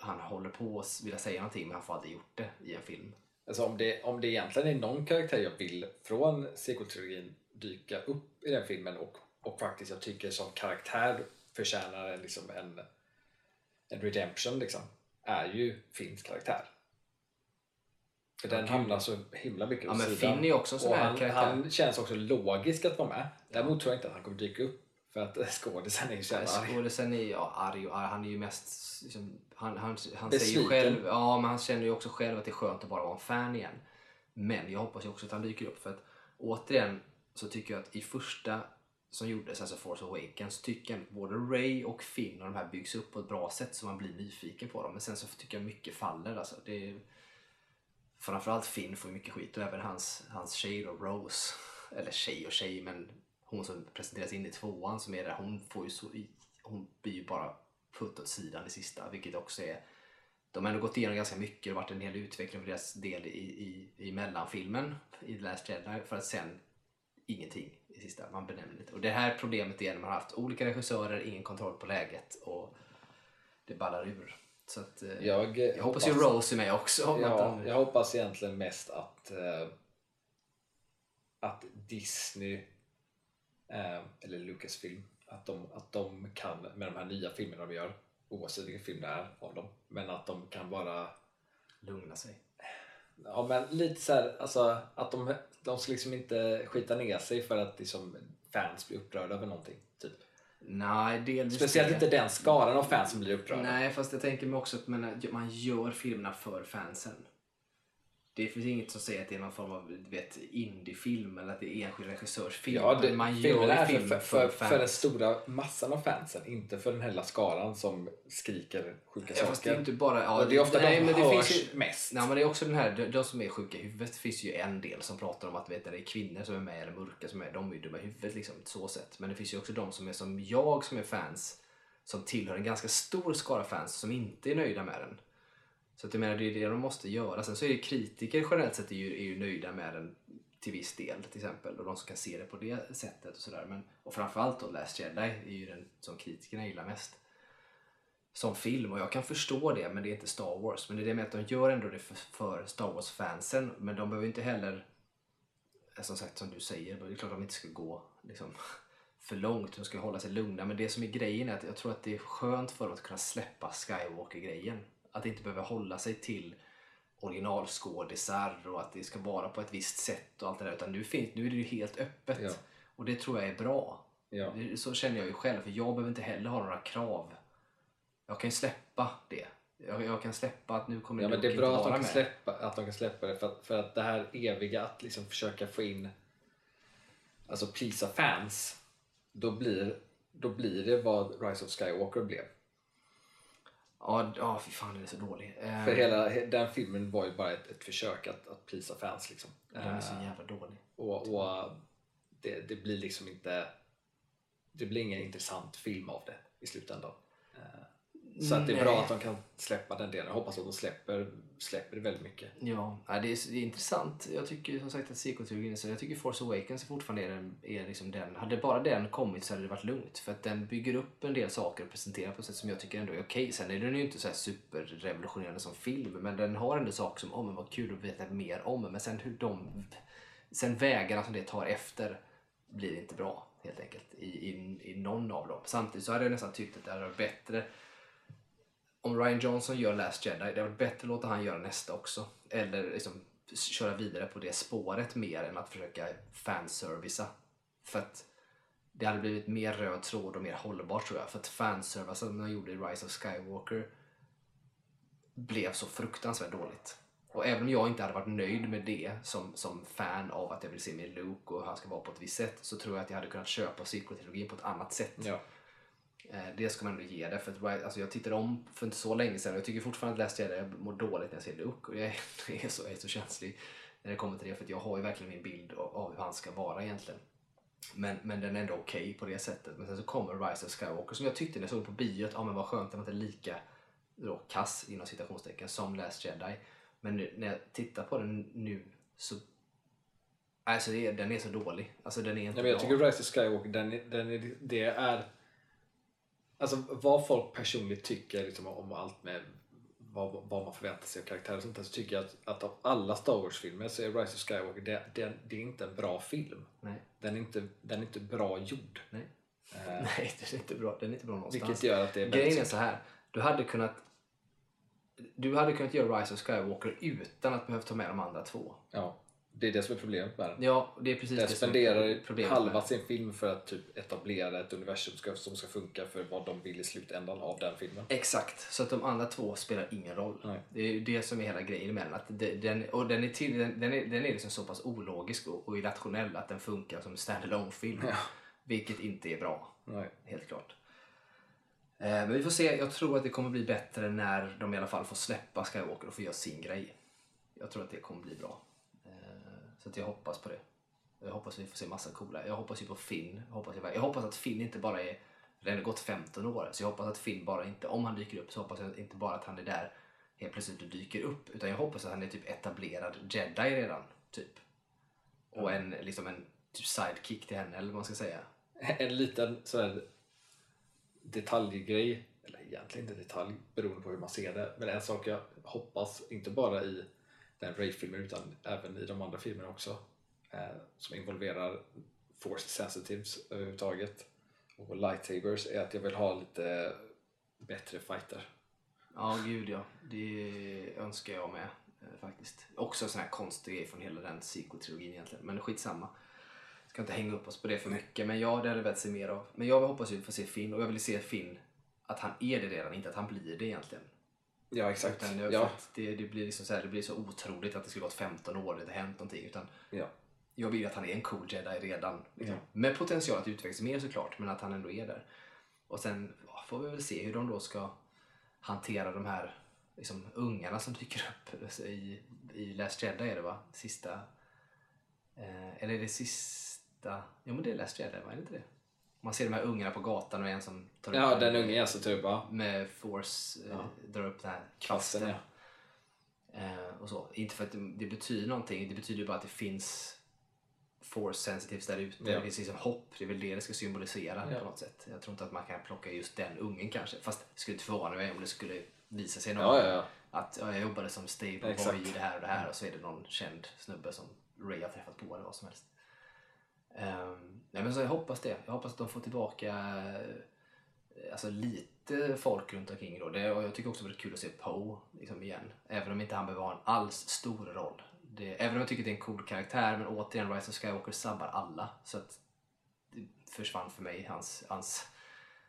han håller på att vilja säga någonting men han får aldrig gjort det i en film. Alltså om det, om det egentligen är någon karaktär jag vill från sequel-trilogin dyka upp i den filmen och, och faktiskt jag tycker som karaktär förtjänar en, liksom en, en redemption liksom, är ju Finns karaktär. För den hamnar så himla mycket Ja men sidan. Finn är också en sån här han, karaktär. han känns också logisk att vara med. Däremot tror jag inte att han kommer dyka upp för att skådisen är ju så jävla arg. Skådisen är ja, arg och arg. Han är ju mest... Liksom, han han, han säger ju själv... Ja, men han känner ju också själv att det är skönt att bara vara en fan igen. Men jag hoppas ju också att han dyker upp för att återigen så tycker jag att i första som gjordes, alltså Force Awakens, tycker jag att både Ray och Finn och de här byggs upp på ett bra sätt så man blir nyfiken på dem. Men sen så tycker jag mycket faller. Alltså. Det är, framförallt Finn får ju mycket skit och även hans, hans tjej då, Rose. Eller tjej och tjej, men hon som presenteras in i tvåan som är där, hon får ju så, hon blir ju bara putt åt sidan i sista, vilket också är de har ändå gått igenom ganska mycket, det har varit en hel utveckling för deras del i, i, i mellanfilmen i The Last Jedi för att sen ingenting i sista, man benämner lite. Och det här problemet är när man har haft olika regissörer, ingen kontroll på läget och det ballar ur. Så att, eh, Jag, jag hoppas ju Rose är med också. Ja, han- jag hoppas egentligen mest att, eh, att Disney eller Lucasfilm att de, att de kan med de här nya filmerna de gör oavsett vilken film det är av dem men att de kan vara lugna sig. ja, men lite så här, alltså att de, de ska liksom inte skita ner sig för att liksom fans blir upprörda över någonting typ. Nej, delvis Speciellt det. inte den skaran av fans som blir upprörda. Nej, fast jag tänker mig också att man, man gör filmerna för fansen. Det finns inget som säger att det är någon form av vet, indiefilm eller att det är enskild regissörs film. Ja, det, man gör är film för, för, fans. för den stora massan av fansen, inte för den hela skaran som skriker sjuka Ja, fast det är saker. inte bara... Ja, det är ofta nej, de men som det hörs finns ju, mest. Nej, men det är också den här, de, de som är sjuka i huvudet finns ju en del som pratar om att vet, det är kvinnor som är med eller mörka som är de är ju dumma i huvudet liksom, så sätt. Men det finns ju också de som är som jag som är fans som tillhör en ganska stor skara fans som inte är nöjda med den. Så att jag menar, det är det de måste göra. Sen så är ju kritiker generellt sett är ju, är ju nöjda med den till viss del till exempel och de som kan se det på det sättet och sådär. Men- Och framförallt då Last Jedi är ju den som kritikerna gillar mest som film och jag kan förstå det men det är inte Star Wars. Men det är det med att de gör ändå det för, för Star Wars-fansen men de behöver inte heller, som sagt som du säger, det är klart att de inte ska gå liksom, för långt, de ska hålla sig lugna. Men det som är grejen är att jag tror att det är skönt för dem att kunna släppa Skywalker-grejen. Att inte behöva hålla sig till originalskådisar och att det ska vara på ett visst sätt och allt det där. Utan nu, finns, nu är det ju helt öppet. Ja. Och det tror jag är bra. Ja. Det- Så känner jag ju själv, för jag behöver inte heller ha några krav. Jag kan ju släppa det. Jag, jag kan släppa att nu kommer Ja, men det är bra att de, kan med. släppa, att de kan släppa det för att, för att det här eviga att liksom försöka få in alltså pleasa fans då blir, då blir det vad Rise of Skywalker blev. Ja, ja fy fan den är så dålig. Eh, För hela den filmen var ju bara ett, ett försök att, att pleasa fans liksom. Den är så Eh, jävla dålig. Och, och det, det blir liksom inte det blir ingen intressant film av det i slutändan. Så att det är bra Nej. att de kan släppa den delen. Jag hoppas att de släpper, släpper väldigt mycket. Ja, nej, det, är, det är intressant. Jag tycker som sagt att sequel-trilogin. Jag tycker Force Awakens fortfarande är, den, är liksom den. Hade bara den kommit så hade det varit lugnt. För att den bygger upp en del saker och presenterar på ett sätt som jag tycker ändå är okej. Sen är den ju inte så här superrevolutionerande som film. Men den har ändå saker som, oh men vad kul att veta mer om. Men sen hur de... Sen vägarna som det tar efter blir inte bra helt enkelt i, i, i någon av dem. Samtidigt så hade jag nästan tyckt att det hade varit bättre om Ryan Johnson gör Last Jedi, det hade varit bättre att låta han göra nästa också. Eller liksom köra vidare på det spåret mer än att försöka fanservisa. För att det hade blivit mer röd tråd och mer hållbart tror jag. För att fanservice som de gjorde i Rise of Skywalker blev så fruktansvärt dåligt. Och även om jag inte hade varit nöjd med det som, som fan av att jag vill se mer Luke och han ska vara på ett visst sätt så tror jag att jag hade kunnat köpa sequel-trilogin på ett annat sätt. Ja. Eh, Det ska man ändå ge det. För att, alltså jag tittade om för inte så länge sedan och jag tycker fortfarande att Last Jedi jag mår dåligt när jag ser Luke. Och jag är, jag är, så, jag är så känslig när det kommer till det för att jag har ju verkligen min bild av, hur han ska vara egentligen. Men, men den är ändå okej på det sättet. Men sen så kommer Rise of Skywalker som jag tyckte när jag såg på bio att ah, men vad skönt, den var inte lika då, kass inom citationstecken som Last Jedi. Men nu, när jag tittar på den nu så Alltså det är, den är så dålig. Alltså den är inte Nej, men jag bra. tycker Rise of Skywalker, den, den är, det är... Alltså vad folk personligt tycker liksom, om allt med vad, vad man förväntar sig av karaktärer och sånt där, så tycker jag att, att av alla Star Wars-filmer så är Rise of Skywalker, det, det, det är inte en bra film. Nej. Den är inte, den är inte bra gjord. Nej. Eh, Nej, den är inte bra, den är inte bra någonstans. vilket gör att det är Grejen är så här. Du hade kunnat du hade kunnat göra Rise of Skywalker utan att behöva ta med de andra två. Ja, det är det som är problemet med den. Ja, det är precis Den det spenderar problemet halva med sin film för att typ etablera ett universum ska, som ska funka för vad de vill i slutändan av den filmen. Exakt, så att de andra två spelar ingen roll. Nej. Det är det som är hela grejen med den. Att den, och den är, till, den, den är, den är liksom så pass ologisk och, och irrationell att den funkar som en stand-alone film Ja. Vilket inte är bra, Nej. helt klart. Eh, men vi får se, jag tror att det kommer bli bättre när de i alla fall får släppa Skywalker och få göra sin grej. Jag tror att det kommer bli bra. Så att jag hoppas på det. Jag hoppas vi får se massa coola. Jag hoppas ju på Finn. Jag hoppas, jag, jag hoppas att Finn inte bara är... Det har gått 15 år. Så jag hoppas att Finn bara inte... Om han dyker upp så hoppas jag inte bara att han är där helt plötsligt och dyker upp. Utan jag hoppas att han är typ etablerad jedi redan. Typ. Och en, liksom en typ sidekick till henne eller vad man ska säga. En liten sån här detaljgrej, eller egentligen inte detalj beroende på hur man ser det, men en sak jag hoppas, inte bara i den Ray-filmen utan även i de andra filmerna också, eh, som involverar force sensitives överhuvudtaget och lightsabers, är att jag vill ha lite bättre fighter. Ja, gud ja. Det önskar jag med eh, faktiskt. Också en sån här konstig grej från hela den psykotrilogin egentligen. Men skitsamma. Ska inte hänga upp oss på det för mycket. Men ja, det hade jag velat se mer av. Men jag hoppas ju få se Finn och jag vill se Finn att han är det redan, inte att han blir det egentligen. Ja, exakt. Utan Ja. det, det, blir liksom så här, det blir så otroligt att det skulle gått 15 år och det inte hänt någonting. Utan Ja. jag vill att han är en cool jedi redan. Liksom. Ja. Med potential att utvecklas mer såklart, men att han ändå är där. Och sen får vi väl se hur de då ska hantera de här liksom, ungarna som dyker upp i, i Last Jedi är det va? Sista... Eh, eller är det sista... Jo men det är Last Jedi va? Är det inte det? Man ser de här ungarna på gatan och en som tar Ja, upp den unge är så typ, ja. med force eh, Ja. drar upp den här Kvasten, ja. Eh, och så. Inte för att det, det betyder någonting, det betyder bara att det finns force sensitives där ute. Ja. Det finns liksom hopp, det är väl det det ska symbolisera Ja. på något sätt. Jag tror inte att man kan plocka just den ungen kanske. Fast det skulle inte förvåna mig om det skulle visa sig någon Ja, ja, ja. att ja, jag jobbade som stable boy i det här och det här och så är det någon känd snubbe som Ray har träffat på eller vad som helst. Um, nej, men så jag hoppas det. Jag hoppas att de får tillbaka eh, alltså, lite folk runt omkring då. Det, och jag tycker också det är kul att se Poe liksom, igen. Även om inte han behöver ha en alls stor roll. Det, även om jag tycker att det är en cool karaktär men återigen Rise of Skywalker sabbar alla. Så att det försvann för mig hans, hans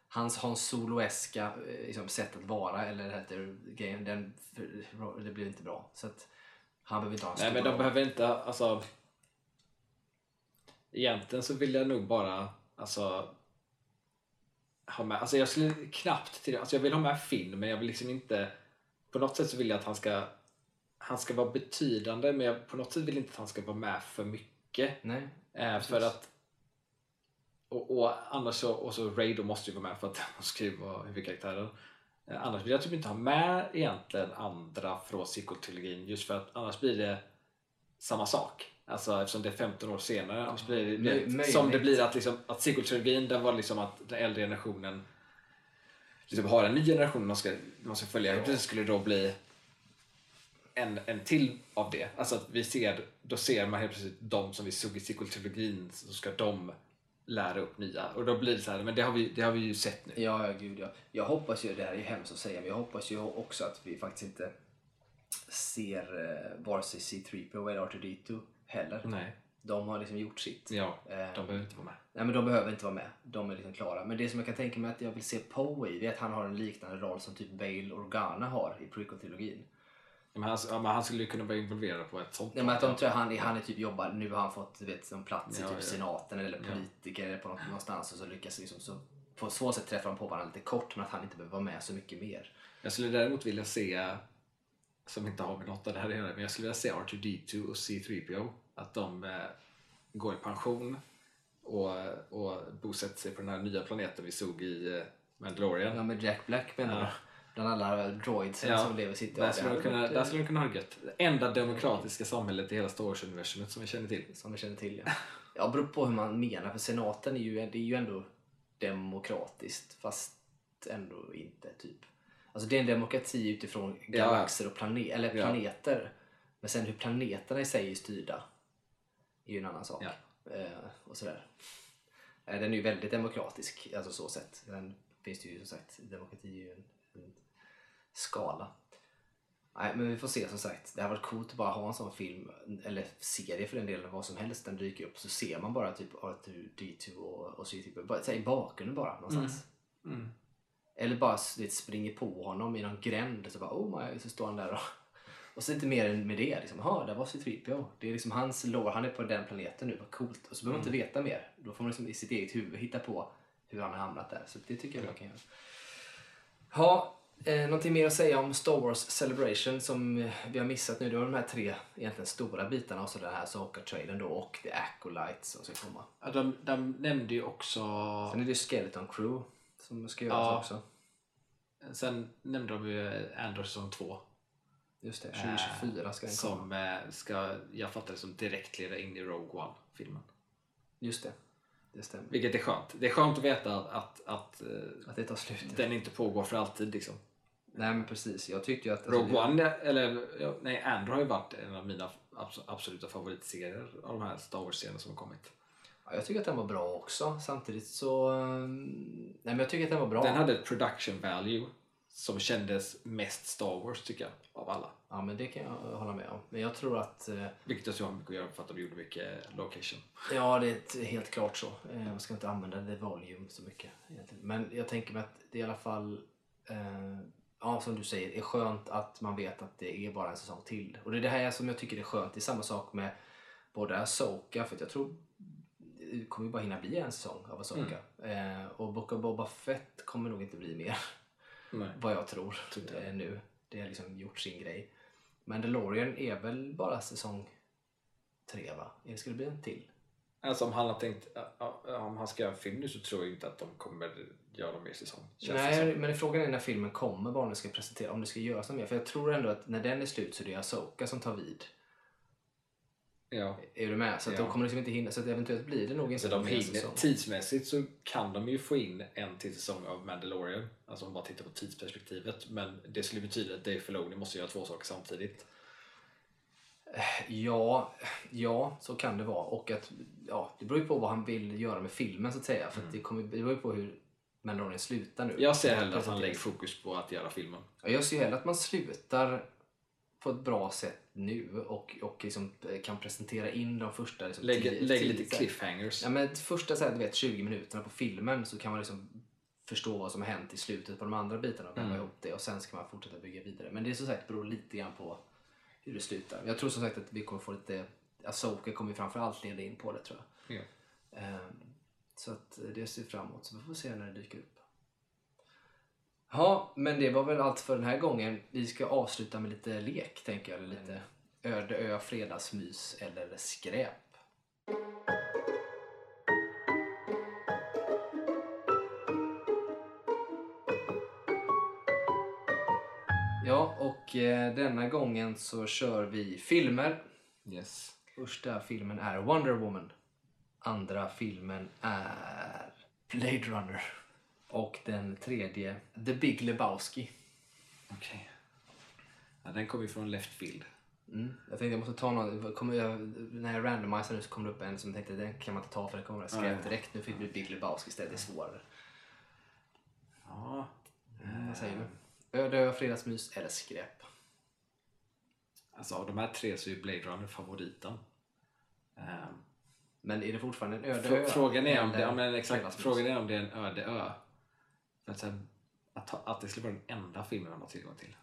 hans Hans Soloeska eh, liksom, sätt att vara eller det heter grejen, den, det blir inte bra. Så att han behöver inte ha en Nej stor men de roll. behöver inte, alltså Egentligen så vill jag nog bara alltså ha med, alltså jag skulle knappt till alltså jag vill ha med Finn men jag vill liksom inte på något sätt så vill jag att han ska han ska vara betydande men jag, på något sätt vill inte att han ska vara med för mycket. Nej, eh, för att och, och annars så, och så Ray då måste ju vara med för att han ska ju vara huvudkaraktären. Eh, Annars vill jag typ inte ha med egentligen andra från sequel-trilogin just för att annars blir det samma sak. Alltså eftersom det är 15 år senare. Annars blir det, det, möjligt. som det blir att, liksom, att sequel-trilogin den var liksom att den äldre generationen liksom har en ny generation de ska, de ska följa. Ja. Ja. skulle det då bli en, en till av det. Alltså att vi ser, då ser man helt plötsligt de som vi såg i sequel-trilogin så ska de lära upp nya. Och då blir det så här, men det har vi, det har vi ju sett nu. Ja, ja, gud ja. Jag hoppas ju, det här är ju hemskt att säga, men jag hoppas ju också att vi faktiskt inte ser eh, vare sig C3PO eller R2D2 heller. Nej. De har liksom gjort sitt. Ja, de behöver inte vara med. Nej men de behöver inte vara med. De är liksom klara. Men det som jag kan tänka mig att jag vill se Poe i, det är att han har en liknande roll som typ Bail Organa har i prequel-trilogin. Men han, men han skulle ju kunna vara involverad på ett sånt Nej, men att de tror att han, han är typ jobbar, nu har han fått du vet, någon plats i Ja, typ ja. senaten eller politiker eller på något, någonstans och så lyckas liksom så på så sätt träffar de på varandra lite kort men att han inte behöver vara med så mycket mer. Jag skulle däremot vilja se, som inte har med något av det här att göra, men jag skulle vilja se R2D2 och C3PO. Att de eh, går i pension och, och bosätter sig på den här nya planeten vi såg i eh, Mandalorian. Ja med Jack Black menar Ja. du? Bland alla droidsen Ja, som lever sitt Där skulle, de kunna, där skulle de kunna ha det gött. Det enda demokratiska samhället i hela Star Wars-universumet som vi känner till. Som vi känner till ja. Ja, beror på hur man menar för senaten är ju, det är ju ändå demokratiskt fast ändå inte typ. Alltså det är en demokrati utifrån galaxer och planet, eller planeter. Men sen hur planeterna i sig är styrda är ju en annan sak. Eh, och sådär. Eh, den är ju väldigt demokratisk, alltså så sett. Sen finns det ju som sagt, demokrati är ju en, en skala. Nej, men vi får se som sagt. Det har varit coolt att bara ha en sån film, eller serie för den delen, vad som helst den dyker upp. Så ser man bara typ Arthur D2 och, och så typ, bara, så här, i bakgrunden bara någonstans. Mm. Eller bara vet, springer på honom i någon gränd och så bara oh my, så står han där och, och så inte mer än med det. Liksom, Jaha, där var C3PO. Det är liksom hans lore, han är på den planeten nu, vad coolt. Och så behöver man inte veta mer. Då får man liksom i sitt eget huvud hitta på hur han har hamnat där. Så det tycker jag man kan göra. Ha, eh, någonting mer att säga om Star Wars Celebration som eh, vi har missat nu? Det var de här tre egentligen stora bitarna och så den här Soka-trailern då och The Acolytes som ska komma. Ja, de, de nämnde ju också... Sen är det ju Skeleton Crew som ska göras Ja. också. Sen nämnde de ju Andor säsong 2. Just det, Eh, 2024 ska den komma. Som eh, ska, jag fattar det som direkt leda in i Rogue One-filmen. Just det, det stämmer. Vilket är skönt. Det är skönt att veta att, att, att eh, Att det tar slut. den inte pågår för alltid. Liksom. Nej men precis, jag tyckte ju att... alltså, Rogue det- One, eller nej, Andor har ju varit en av mina abs- absoluta favoritserier av de här Star Wars-serierna som har kommit. Ja, jag tycker att den var bra också. Samtidigt så... ehm, Nej men jag tycker att den var bra. Den hade ett production value som kändes mest Star Wars tycker jag, av alla. Ja men det kan jag hålla med om. Men jag tror att... eh, Vilket jag tror har mycket att göra för att de gjorde mycket location. Ja, det är helt klart så. Eh, Man ska inte använda det volume så mycket. Egentligen. Men jag tänker mig att det i alla fall, eh, ja som du säger, är skönt att man vet att det är bara en säsong till. Och det är det här som jag tycker är skönt. Det är samma sak med både Asoka, för att jag tror det kommer ju bara hinna bli en säsong av Asoka. Eh, och Book of Boba Fett kommer nog inte bli mer, Nej. vad jag tror, eh, nu. Det har liksom gjort sin grej. Mandalorian är väl bara säsong tre va? Eller ska det bli en till? Alltså om han har tänkt, om han ska göra en film nu så tror jag inte att de kommer göra mer säsong. Det Nej, men frågan är när filmen kommer, vad de ska presentera, om det ska göras något mer. För jag tror ändå att när den är slut så är det Asoka som tar vid. Ja. Är du med? Så att Ja. de kommer liksom inte hinna, så att eventuellt blir det nog inte Så de hinner, tidsmässigt så kan de ju få in en till säsong av Mandalorian. Alltså om man bara tittar på tidsperspektivet. Men det skulle betyda att Dave Filoni måste göra två saker samtidigt. Ja, ja, så kan det vara. Och att, ja, det beror ju på vad han vill göra med filmen så att säga. För att det, kommer, det beror ju på hur Mandalorian slutar nu. Jag ser hellre att han lägger fokus på att göra filmen. Ja, jag ser hellre att man slutar på ett bra sätt nu och, och liksom kan presentera in de första liksom, Lägger, tio- lägger tio- lite cliffhangers. Ja, men första så här, du vet, 20 minuterna på filmen så kan man liksom förstå vad som har hänt i slutet på de andra bitarna och väva Mm. ihop det och sen ska man fortsätta bygga vidare. Men det är som sagt beror lite grann på hur det slutar. Jag tror som sagt att vi kommer få lite, Asoka kommer framförallt leda in på det tror jag. Ja. Ehm, så att eh, det ser fram emot så vi får se när det dyker upp. Ja, men det var väl allt för den här gången. Vi ska avsluta med lite lek tänker jag. eller Lite öde ö, fredagsmys eller skräp. Och eh, denna gången så kör vi filmer. Yes. Första filmen är Wonder Woman. Andra filmen är Blade Runner. Och den tredje The Big Lebowski. Okej. Ja, den kommer ju från Left Field. Mm. Jag tänkte jag måste ta någon. Kommer jag, när jag randomiserar nu så kommer det upp en som jag tänkte den kan man inte ta för den kommer skräp Ja, direkt. Nu fick vi Big Lebowski istället. Det är svårare. Ja. Mm, vad säger du? Öde ö, fredagsmys eller skräp? Alltså av de här tre så är Blade Runner favoriten. Ehm, Men är det fortfarande en öde frå- ö? frågan är om det, ja, men exakt, frågan är om det är en öde ö. För att, här, att, att det skulle vara den enda filmen man har tillgång till.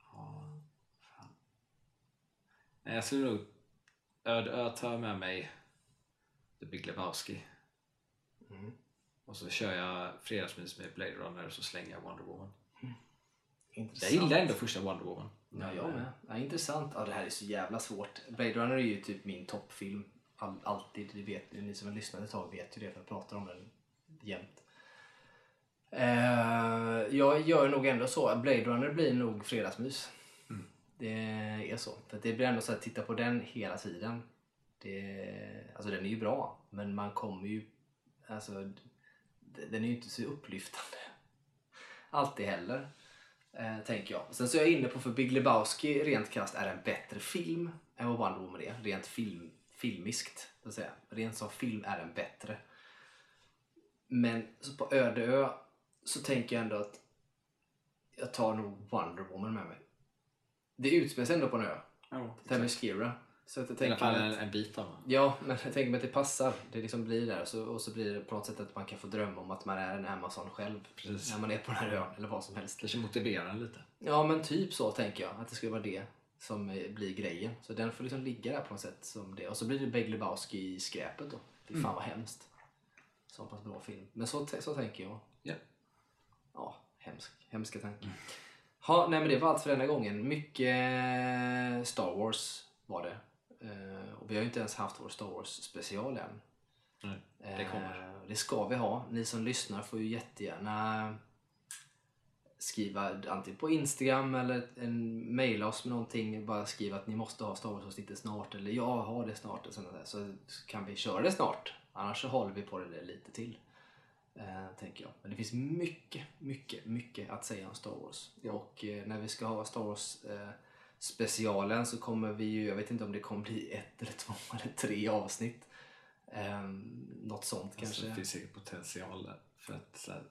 Ja, fan. Nej, jag skulle nog öde ö ta med mig The Big Lebowski. Mm. Och så kör jag fredagsmys med Blade Runner och så slänger jag Wonder Woman. Jag Intressant. gillar ändå första Wonder Woman. Ja, jag med. Ja, intressant. Ja, det här är så jävla svårt. Blade Runner är ju typ min toppfilm. All, alltid. Det vet, ni som har lyssnat ett tag vet ju det för jag pratar om den jämt. Eh, jag gör nog ändå så. Blade Runner blir nog fredagsmys. Mm. Det är så. För det blir ändå så att titta på den hela tiden. Det, alltså den är ju bra. Men man kommer ju... Alltså, den är ju inte så upplyftande. Alltid heller. Eh, tänker jag. Sen så är jag inne på för Big Lebowski rent krasst är en bättre film än vad Wonder Woman är. Rent film, filmiskt. Så att säga. Rent som film är den bättre. Men så på öde ö så tänker jag ändå att jag tar nog Wonder Woman med mig. Det utspelar sig ändå på en ö. Ja, Themyscira. Så att jag I alla tänker fall en, en bit av. Ja, men jag tänker mig att det passar. Det liksom blir där. Så, och så blir det på något sätt att man kan få drömma om att man är en Amazon själv. Precis. När man är på den här ön eller vad som helst. Kanske motiverar den lite. Ja men typ så tänker jag att det skulle vara det som eh, blir grejen. Så den får liksom ligga där på något sätt som det. Och så blir det Big Lebowski i skräpet då. Fy fan vad hemskt. Så pass bra film. Men så, så tänker jag. Ja. Ja, hemsk, hemska tankar. Ja, nej men det var allt för denna gången. Mycket eh, Star Wars var det. Eh, och vi har ju inte ens haft vår Star Wars special än. Nej, det kommer. Eh, det ska vi ha. Ni som lyssnar får ju jättegärna skriva antingen på Instagram eller en mejla oss med någonting. Bara skriva att ni måste ha Star Wars-avsnittet snart eller jag har det snart. Och sånt där. Så kan vi köra det snart. Annars så håller vi på det där lite till. Eh, tänker jag. Men det finns mycket, mycket, mycket att säga om Star Wars. Och eh, när vi ska ha Star Wars eh, specialen så kommer vi ju, jag vet inte om det kommer bli ett eller två eller tre avsnitt. Eh, något sånt Alltså, kanske. det finns säkert potential. För att så här,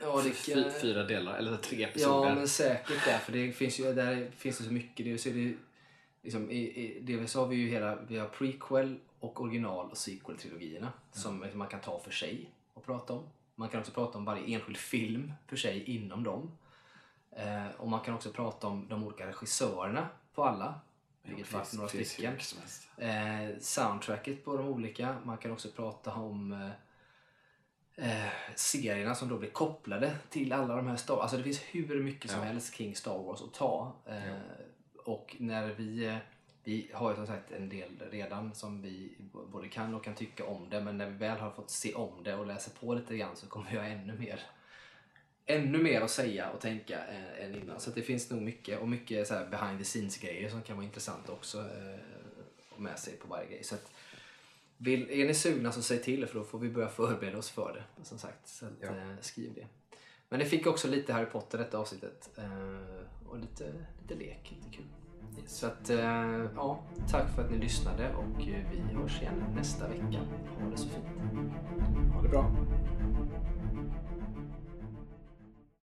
ja, det fy- kan... fyra delar, eller tre episoder. Ja, men säkert där. För det finns ju, där finns det så mycket. Det, så det, liksom, i, i, dels har vi ju hela, vi har prequel och original och sequel-trilogierna som liksom man kan ta för sig och prata om. Man kan också prata om varje enskild film för sig inom dem. Eh, och man kan också prata om de olika regissörerna på alla. Vilket fall några stycken. Eh, soundtracket på de olika. Man kan också prata om eh, eh, serierna som då blir kopplade till alla de här Star Alltså det finns hur mycket som Ja. helst kring Star Wars att ta. Eh. Och när vi, eh, vi har ju som sagt en del redan som vi både kan och kan tycka om det. Men när vi väl har fått se om det och läsa på lite grann så kommer vi ha ännu mer ännu mer att säga och tänka eh, än innan. Så det finns nog mycket och mycket så behind the scenes grejer som kan vara intressant också eh, med sig på varje grej. Så att, vill, är ni sugna så säg till för då får vi börja förbereda oss för det. Som sagt, så att, Ja. eh, skriv det. Men det fick också lite Harry Potter detta avsnittet. Eh, och lite, lite lek, lite kul. Så att, eh, ja, tack för att ni lyssnade och eh, vi hörs igen nästa vecka. Ha det så fint. Ha det bra.